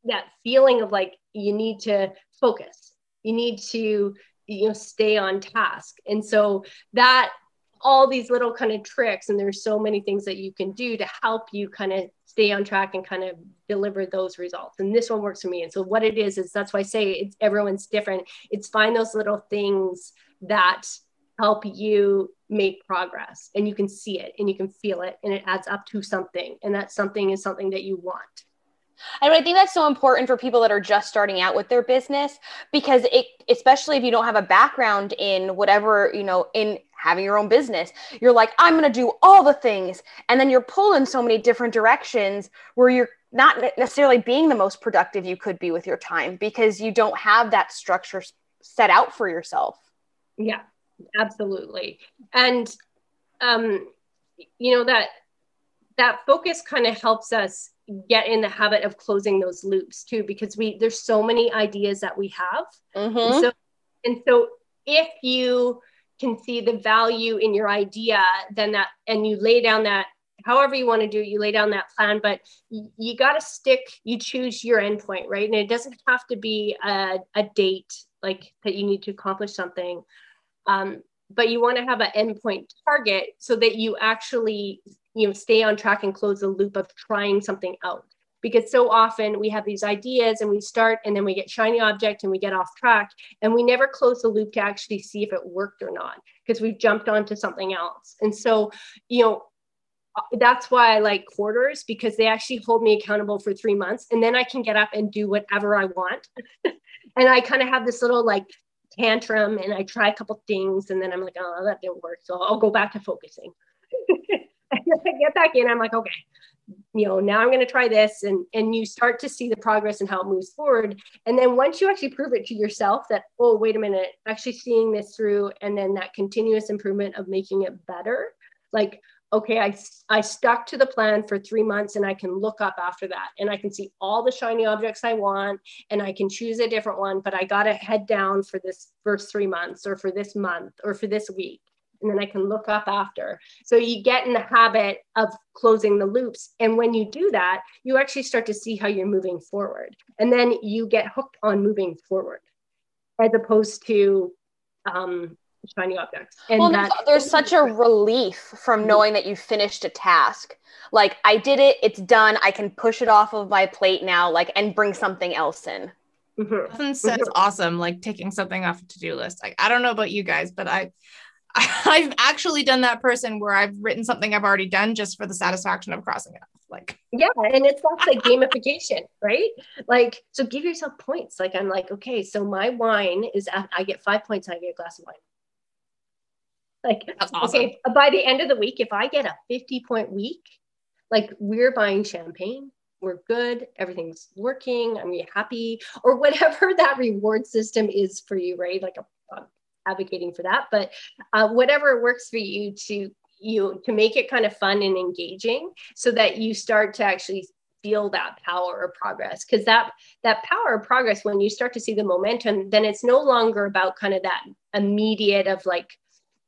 that feeling of like you need to focus you need to you know stay on task and so that all these little kind of tricks and there's so many things that you can do to help you kind of stay on track and kind of deliver those results. And this one works for me. And so what it is is that's why i say it's everyone's different. It's find those little things that help you make progress and you can see it and you can feel it and it adds up to something and that something is something that you want. And I think that's so important for people that are just starting out with their business because it, especially if you don't have a background in whatever, you know, in having your own business, you're like, I'm going to do all the things. And then you're pulled in so many different directions where you're not necessarily being the most productive you could be with your time because you don't have that structure set out for yourself. Yeah, absolutely. And, um, you know, that, that focus kind of helps us get in the habit of closing those loops too because we there's so many ideas that we have mm-hmm. and so and so if you can see the value in your idea then that and you lay down that however you want to do it you lay down that plan but you, you got to stick you choose your endpoint right? And it doesn't have to be a, a date like that you need to accomplish something. Um, but you want to have an endpoint target so that you actually you know stay on track and close the loop of trying something out because so often we have these ideas and we start and then we get shiny object and we get off track and we never close the loop to actually see if it worked or not because we've jumped onto something else and so you know uh, that's why I like quarters because they actually hold me accountable for three months and then I can get up and do whatever I want. and I kind of have this little like tantrum and I try a couple things and then I'm like, oh, that didn't work. So I'll go back to focusing. I get back in, I'm like, okay, you know, now I'm going to try this. And, and you start to see the progress and how it moves forward. And then once you actually prove it to yourself that, oh, wait a minute, actually seeing this through, and then that continuous improvement of making it better, like, okay, I, I stuck to the plan for three months and I can look up after that and I can see all the shiny objects I want and I can choose a different one, but I got to head down for this first three months or for this month or for this week. And then I can look up after. So you get in the habit of closing the loops. And when you do that, you actually start to see how you're moving forward. And then you get hooked on moving forward as opposed to um, shiny objects. And well, there's, there's such a relief from mm-hmm. knowing that you finished a task. Like I did it, it's done. I can push it off of my plate now, like and bring something else in. Mm-hmm. Nothing says mm-hmm. awesome like taking something off a to-do list. Like I don't know about you guys, but I I've actually done that person where I've written something I've already done just for the satisfaction of crossing it off. Like yeah, and it's that's like gamification, right? Like so give yourself points. Like I'm like, okay, so my wine is I get five points, I get a glass of wine. Like, awesome. okay, by the end of the week, if I get a 50 point week, like we're buying champagne, we're good, everything's working, I'm happy, or whatever that reward system is for you, right? Like, I'm advocating for that, but uh, whatever works for you to you to make it kind of fun and engaging so that you start to actually feel that power of progress. Because that that power of progress when you start to see the momentum then it's no longer about kind of that immediate of like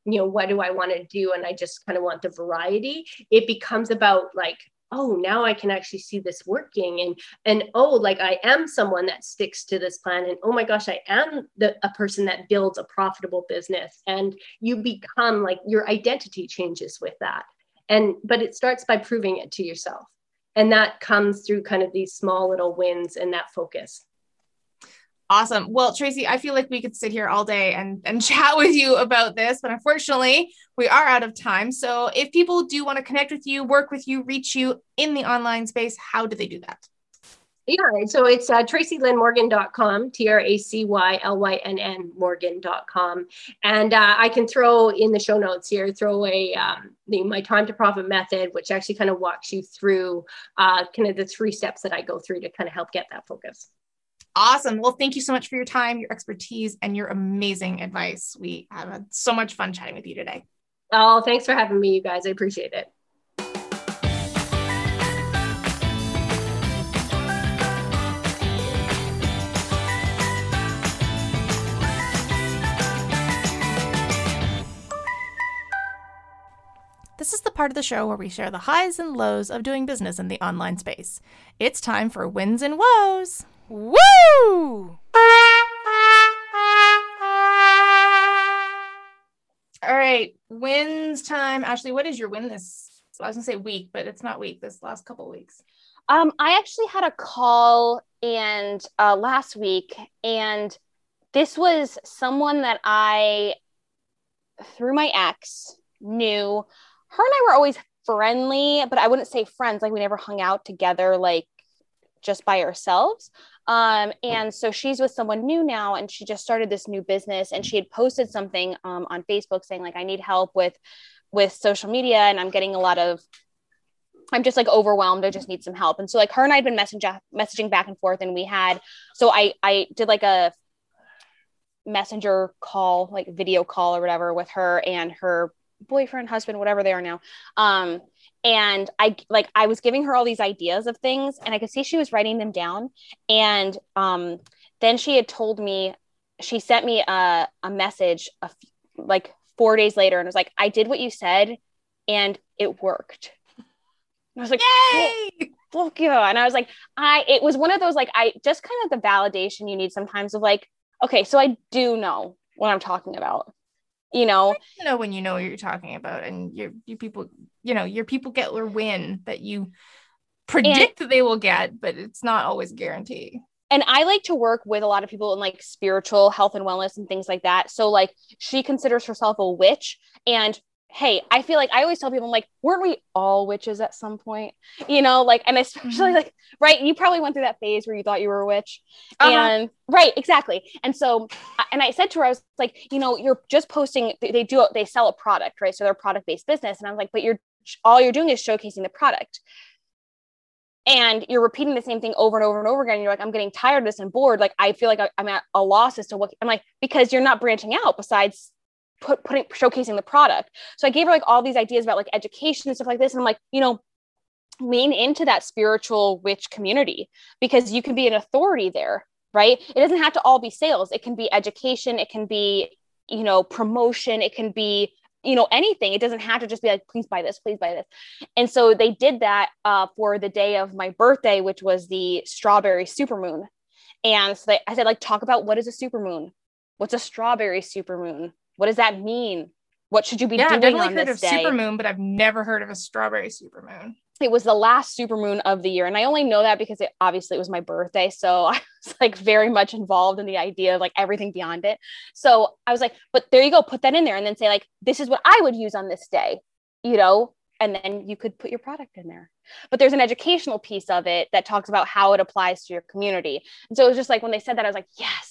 you know what do i want to do and i just kind of want the variety. It becomes about like oh now i can actually see this working. And and oh like i am someone that sticks to this plan. And oh my gosh i am the a person that builds a profitable business. And you become like your identity changes with that. And but it starts by proving it to yourself. And that comes through kind of these small little wins and that focus Awesome. Well, Tracy, I feel like we could sit here all day and, and chat with you about this, but unfortunately, we are out of time. So, if people do want to connect with you, work with you, reach you in the online space, how do they do that? Yeah, so it's uh, tracylynnmorgan.com, T R A C Y L Y N N Morgan.com. And uh, I can throw in the show notes here, throw away um, the, my time to profit method, which actually kind of walks you through uh, kind of the three steps that I go through to kind of help get that focus. Awesome. Well, thank you so much for your time, your expertise, and your amazing advice. We had so much fun chatting with you today. Oh, thanks for having me, you guys. I appreciate it. This is the part of the show where we share the highs and lows of doing business in the online space. It's time for wins and woes. Woo! All right, wins time. Ashley, what is your win this? I was gonna say week, but it's not week. This last couple weeks. Um, I actually had a call and uh, last week, and this was someone that I, through my ex, knew. Her and I were always friendly, but I wouldn't say friends. Like we never hung out together, like just by ourselves. Um, and so she's with someone new now, and she just started this new business. And she had posted something um, on Facebook saying like, "I need help with with social media, and I'm getting a lot of." I'm just like overwhelmed. I just need some help. And so like her and I had been messaging messaging back and forth, and we had so I I did like a messenger call, like video call or whatever, with her and her boyfriend, husband, whatever they are now. Um, and i like i was giving her all these ideas of things and i could see she was writing them down. And um, then she had told me she sent me a, a message a f- like four days later and was like i did what you said and it worked. And i was like yay! Fuck yeah. And i was like i it was one of those like i just kind of the validation you need sometimes of like okay so i do know what i'm talking about you know you know when you know what you're talking about and your you people you know your people get their win that you predict that they will get, but it's not always guaranteed and I like to work with a lot of people in like spiritual health and wellness and things like that. So like she considers herself a witch and hey, I feel like I always tell people I'm like, weren't we all witches at some point? You know, like and especially Mhm. like right, you probably went through that phase where you thought you were a witch. Uh-huh. And right, exactly. And so and I said to her I was like, you know, you're just posting they, do they sell a product, right? So they're product based business and I was like, but you're all you're doing is showcasing the product and you're repeating the same thing over and over and over again. And you're like, I'm getting tired of this and bored. Like, I feel like I, am at a loss as to what I'm like, because you're not branching out besides put, putting, showcasing the product. So I gave her like all these ideas about like education and stuff like this. And I'm like, you know, lean into that spiritual witch community because you can be an authority there, right? It doesn't have to all be sales. It can be education. It can be, you know, promotion. It can be you know anything it doesn't have to just be like please buy this please buy this and so they did that uh, for the day of my birthday which was the strawberry supermoon and so they, i said like talk about what is a supermoon what's a strawberry supermoon what does that mean what should you be doing? Yeah, I've doing definitely heard of day supermoon, but I've never heard of a strawberry supermoon. it was the last supermoon of the year and i only know that because it obviously it was my birthday so i was like very much involved in the idea of like everything beyond it so i was like but there you go put that in there and then say like this is what i would use on this day you know and then you could put your product in there but there's an educational piece of it that talks about how it applies to your community and so it was just like when they said that i was like yes!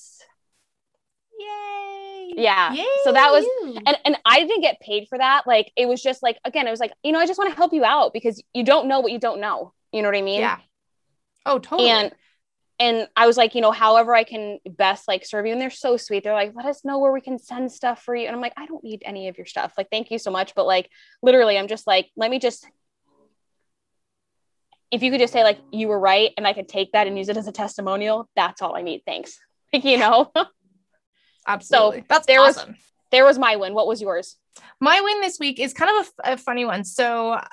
Yeah. Yay! So that was- you. and and I didn't get paid for that. Like it was just like again, it was like, you know, I just want to help you out because you don't know what you don't know. You know what I mean? yeah. Oh, totally. And and I was like, you know, however I can best like serve you. And they're so sweet. They're like, let us know where we can send stuff for you. And I'm like, I don't need any of your stuff. Like, thank you so much. But like literally, I'm just like, let me just if you could just say like you were right and I could take that and use it as a testimonial, that's all I need. Thanks. Like, you know, Absolutely. That's there was- awesome. there was my win. What was yours? My win this week is kind of a, a funny one. So, uh,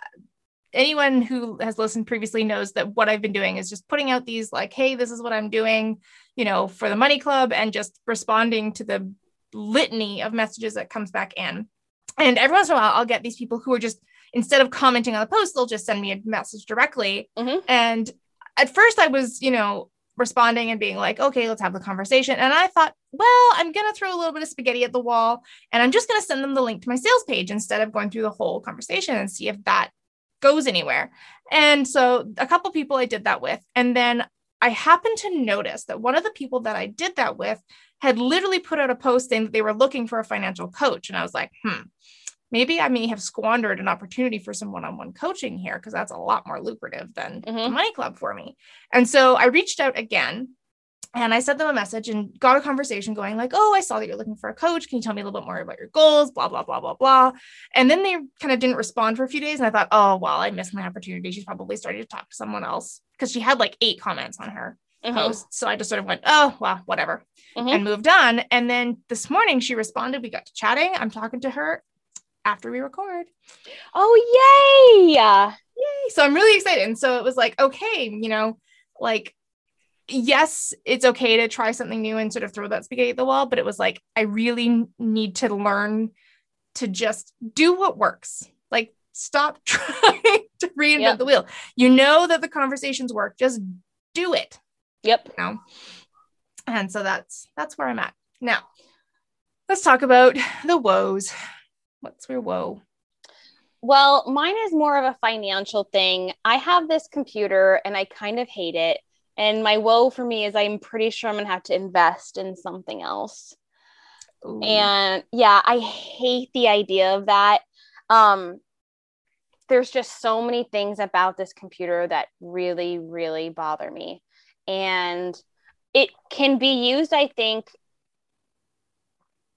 anyone who has listened previously knows that what I've been doing is just putting out these, like, hey, this is what I'm doing, you know, for the Money Club and just responding to the litany of messages that comes back in. And every once in a while, I'll get these people who are just, instead of commenting on the post, they'll just send me a message directly. Mhm. And at first, I was, you know, responding and being like, okay, let's have the conversation. And I thought, well, I'm going to throw a little bit of spaghetti at the wall and I'm just going to send them the link to my sales page instead of going through the whole conversation and see if that goes anywhere. And so a couple people I did that with. And then I happened to notice that one of the people that I did that with had literally put out a post saying that they were looking for a financial coach. And I was like, hmm, maybe I may have squandered an opportunity for some one on one coaching here because that's a lot more lucrative than the Mhm. money club for me. And so I reached out again and I sent them a message and got a conversation going like, oh, I saw that you're looking for a coach. Can you tell me a little bit more about your goals? Blah, blah, blah, blah, blah. And then they kind of didn't respond for a few days. And I thought, oh, well, I missed my opportunity. She's probably starting to talk to someone else because she had like eight comments on her Mhm. post. So I just sort of went, oh, well, whatever, Mhm. and moved on. And then this morning she responded. We got to chatting. I'm talking to her after we record. Oh, yay. Yay. So I'm really excited. And so it was like, okay, you know, like, yes, it's okay to try something new and sort of throw that spaghetti at the wall. But it was like, I really need to learn to just do what works. Like, stop trying to reinvent Yep. the wheel. You know that the conversations work, just do it. Yep. You know? And so that's that's where I'm at. Now, let's talk about the woes. What's your woe? Well, mine is more of a financial thing. I have this computer and I kind of hate it. And my woe for me is I'm pretty sure I'm going to have to invest in something else. Ooh. And yeah, I hate the idea of that. Um, there's just so many things about this computer that really, really bother me. And it can be used, I think,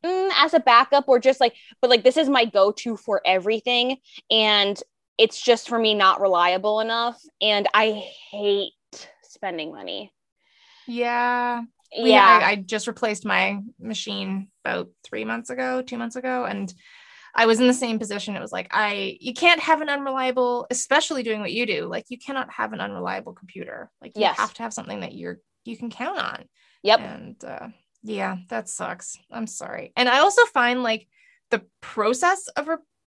mm, as a backup or just like, but like this is my go to for everything. And it's just for me not reliable enough. And I hate spending money. yeah. Yeah. I, I just replaced my machine about three months ago, two months ago, and I was in the same position. It was like I you can't have an unreliable, especially doing what you do. Like you cannot have an unreliable computer. Like you Yes. have to have something that you're you can count on. yep. And uh, yeah, that sucks. I'm sorry. And I also find like the process of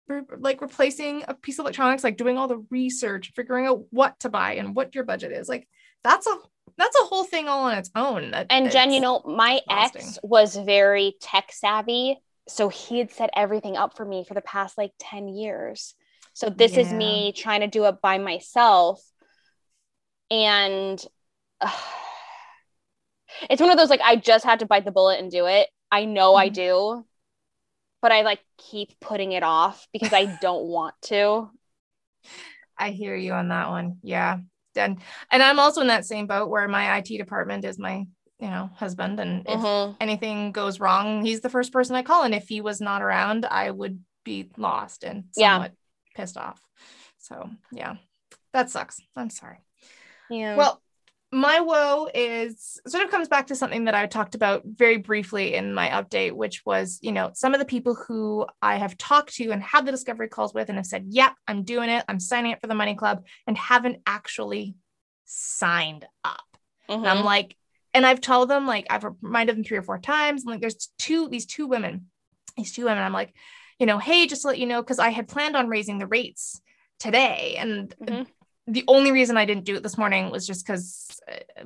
re- like replacing a piece of electronics, like doing all the research, figuring out what to buy and what your budget is. Like that's a that's a whole thing all on its own. That, And Jen, you know, my ex was very tech savvy. So he had set everything up for me for the past like 10 years. So this is me trying to do it by myself. And uh, it's one of those like, I just had to bite the bullet and do it. I know I Mhm. do, but I like keep putting it off because I don't want to. I hear you on that one. Yeah. And and I'm also in that same boat where my IT department is my, you know, husband. And if Mhm. anything goes wrong, he's the first person I call. And if he was not around, I would be lost and Yeah. pissed off. So yeah, that sucks. I'm sorry. Yeah. Well, my woe is sort of comes back to something that I talked about very briefly in my update, which was, you know, some of the people who I have talked to and had the discovery calls with and have said, yep, I'm doing it. I'm signing up for the money club and haven't actually signed up. And I'm Mhm. like, and I've told them, like, I've reminded them three or four times. And like, there's two, these two women, these two women. I'm like, you know, hey, just to let you know, because I had planned on raising the rates today. And Mhm. The only reason I didn't do it this morning was just because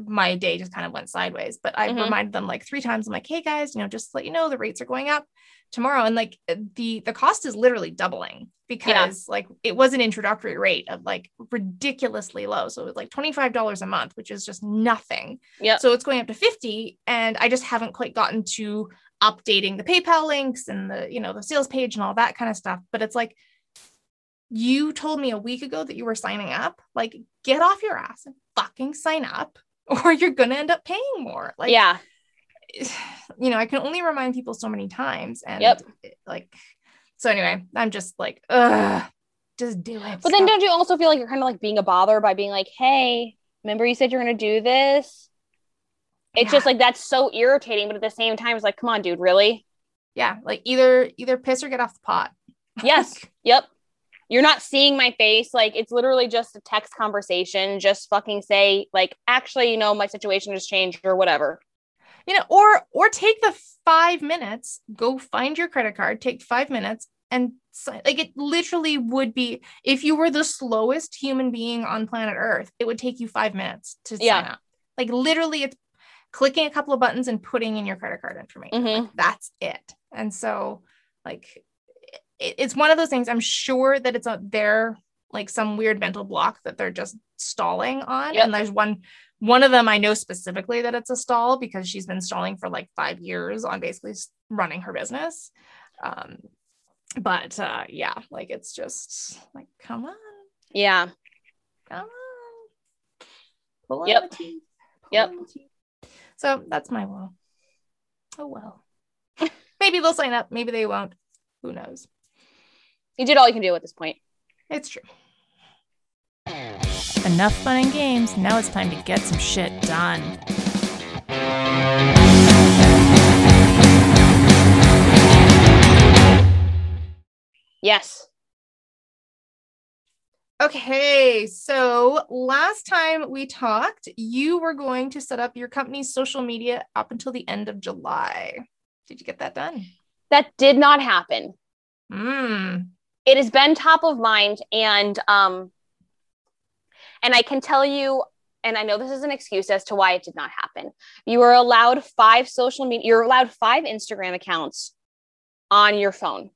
my day just kind of went sideways. But I Mhm. reminded them like three times. I'm like, hey guys, you know, just to let you know, the rates are going up tomorrow. And like the the cost is literally doubling because like it was an introductory rate of like ridiculously low. So it was like $25 a month, which is just nothing. Yeah. So it's going up to 50 and I just haven't quite gotten to updating the PayPal links and the, you know, the sales page and all that kind of stuff. But it's like you told me a week ago that you were signing up. Like get off your ass and fucking sign up or you're to end up paying more. Like yeah. you know, I can only remind people so many times and Yep. like so anyway, I'm just like ugh just do it. But then don't you also feel like you're kind of like being a bother by being like, hey, remember you said you're to do this? It's Yeah. just like that's so irritating. But at the same time, it's like, come on, dude, really? yeah, like either either piss or get off the pot. Yes. Yep. You're not seeing my face. Like it's literally just a text conversation. Just fucking say, like, actually, you know, my situation has changed or whatever. you know or or take the five minutes go find your credit card take five minutes and sign like it literally would be if you were the slowest human being on planet earth it would take you five minutes to sign Yeah. up like literally it's clicking a couple of buttons and putting in your credit card information Mhm. like, that's it and so like it's one of those things i'm sure that it's out there like some weird mental block that they're just stalling on Yep. and there's one one of them I know specifically that it's a stall because she's been stalling for like five years on basically running her business. Um, but uh, yeah, like it's just like, come on, Yeah. come on. Pull Yep. on the teeth. Pull Yep. on the teeth. So that's my wall Oh well. maybe they'll sign up, maybe they won't. Who knows? You did all you can do at this point. It's true. Enough fun and games. Now it's time to get some shit done. Yes. Okay, so last time we talked, you were going to set up your company's social media up until the end of July. Did you get that done? That did not happen. Hmm. It has been top of mind and um and i can tell you and i know this is an excuse as to why it did not happen. You are allowed five social media you're allowed five instagram accounts on your phone.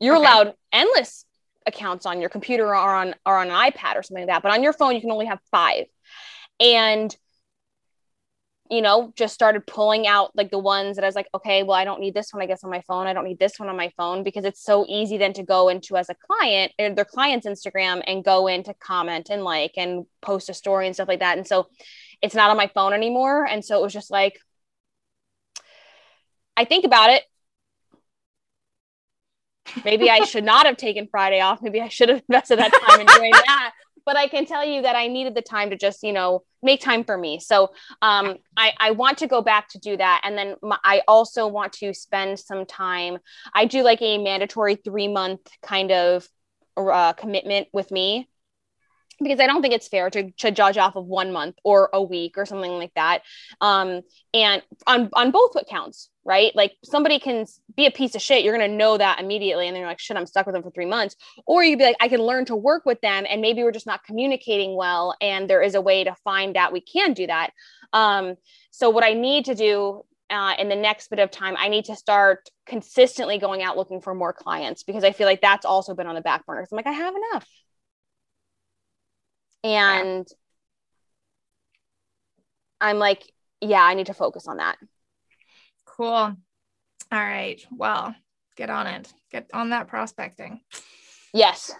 You're Okay. allowed endless accounts on your computer or on or on an ipad or something like that but on your phone you can only have five. And you know, just started pulling out like the ones that I was like, okay, well, I don't need this one, I guess, on my phone. I don't need this one on my phone because it's so easy then to go into as a client or their client's Instagram and go in to comment and like and post a story and stuff like that. And so it's not on my phone anymore. And so it was just like, I think about it. Maybe I should not have taken Friday off. Maybe I should have invested that time in doing that. But I can tell you that I needed the time to just, you know, make time for me. So um, I, I want to go back to do that. And then my, I also want to spend some time. I do like a mandatory three month kind of uh, commitment with me. Because I don't think it's fair to, to judge off of one month or a week or something like that. Um, and on on both accounts, right? Like somebody can be a piece of shit. You're gonna know that immediately, and then you're like, shit, I'm stuck with them for three months. Or you'd be like, I can learn to work with them, and maybe we're just not communicating well, and there is a way to find out we can do that. Um, so what I need to do uh, in the next bit of time, I need to start consistently going out looking for more clients because I feel like that's also been on the back burner. So I'm like, I have enough. And yeah. I'm like, yeah, I need to focus on that. Cool. All right. Well, get on it. Get on that prospecting. Yes.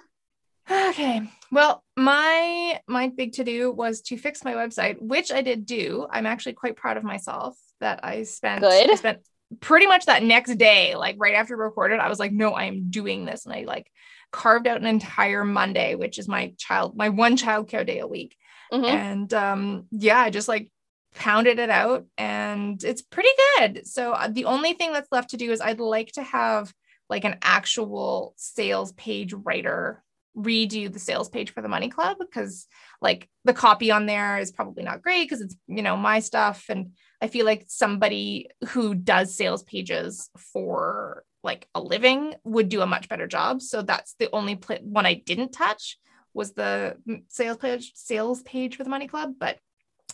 Okay. Well, my my big to do was to fix my website, which I did do. I'm actually quite proud of myself that I spent Good. I spent pretty much that next day, like right after recorded, I was like, no, I am doing this. And I like carved out an entire Monday, which is my child, my one childcare day a week. Mm-hmm. And um, yeah, I just like pounded it out and it's pretty good. So uh, the only thing that's left to do is I'd like to have like an actual sales page writer redo the sales page for the money club because like the copy on there is probably not great because it's you know my stuff and i feel like somebody who does sales pages for like a living would do a much better job. So that's the only pl- one i didn't touch was the mm, sales page sales page for the money club. But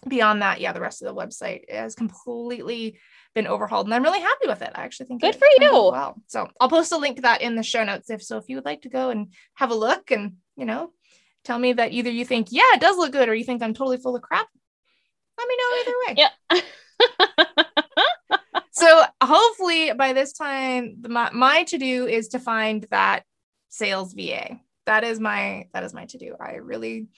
beyond that yeah the rest of the website has completely been overhauled and i'm really happy with it. I actually think it's good for you. well. So i'll post a link to that in the show notes if so if you would like to go and have a look and you know tell me that either you think yeah it does look good or you think i'm totally full of crap let me know either way. Yeah so hopefully by this time my, my to-do is to find that sales va that is my that is my to-do. I really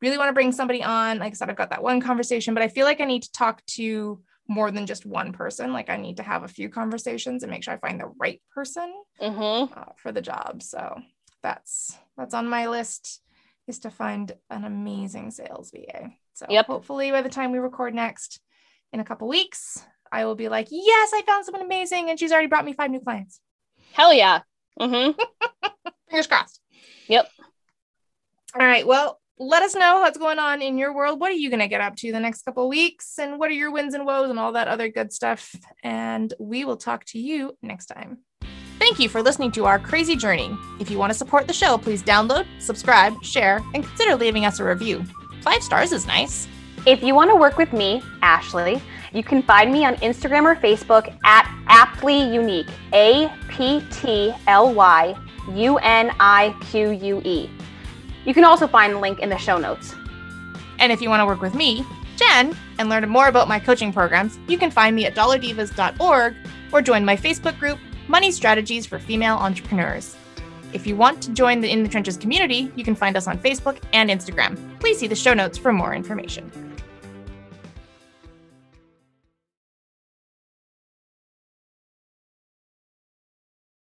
really want to bring somebody on. Like i said i've got that one conversation but i feel like i need to talk to more than just one person. Like i need to have a few conversations and make sure i find the right person mm-hmm. uh, for the job. So that's that's on my list is to find an amazing sales va so yep. hopefully by the time we record next in a couple weeks I will be like, yes, I found someone amazing, and she's already brought me five new clients. Hell yeah. Mm-hmm. Fingers crossed. Yep. All right. Well, let us know what's going on in your world. What are you going to get up to the next couple weeks? And what are your wins and woes and all that other good stuff? And we will talk to you next time. Thank you for listening to our crazy journey. If you want to support the show, please download, subscribe, share, and consider leaving us a review. Five stars is nice. If you want to work with me, Ashley, you can find me on Instagram or Facebook at aptly unique. A P T L Y U N I Q U E. You can also find the link in the show notes. And if you want to work with me, Jen, and learn more about my coaching programs, you can find me at dollardivas.org or join my Facebook group, Money Strategies for Female Entrepreneurs. If you want to join the In the Trenches community, you can find us on Facebook and Instagram. Please see the show notes for more information.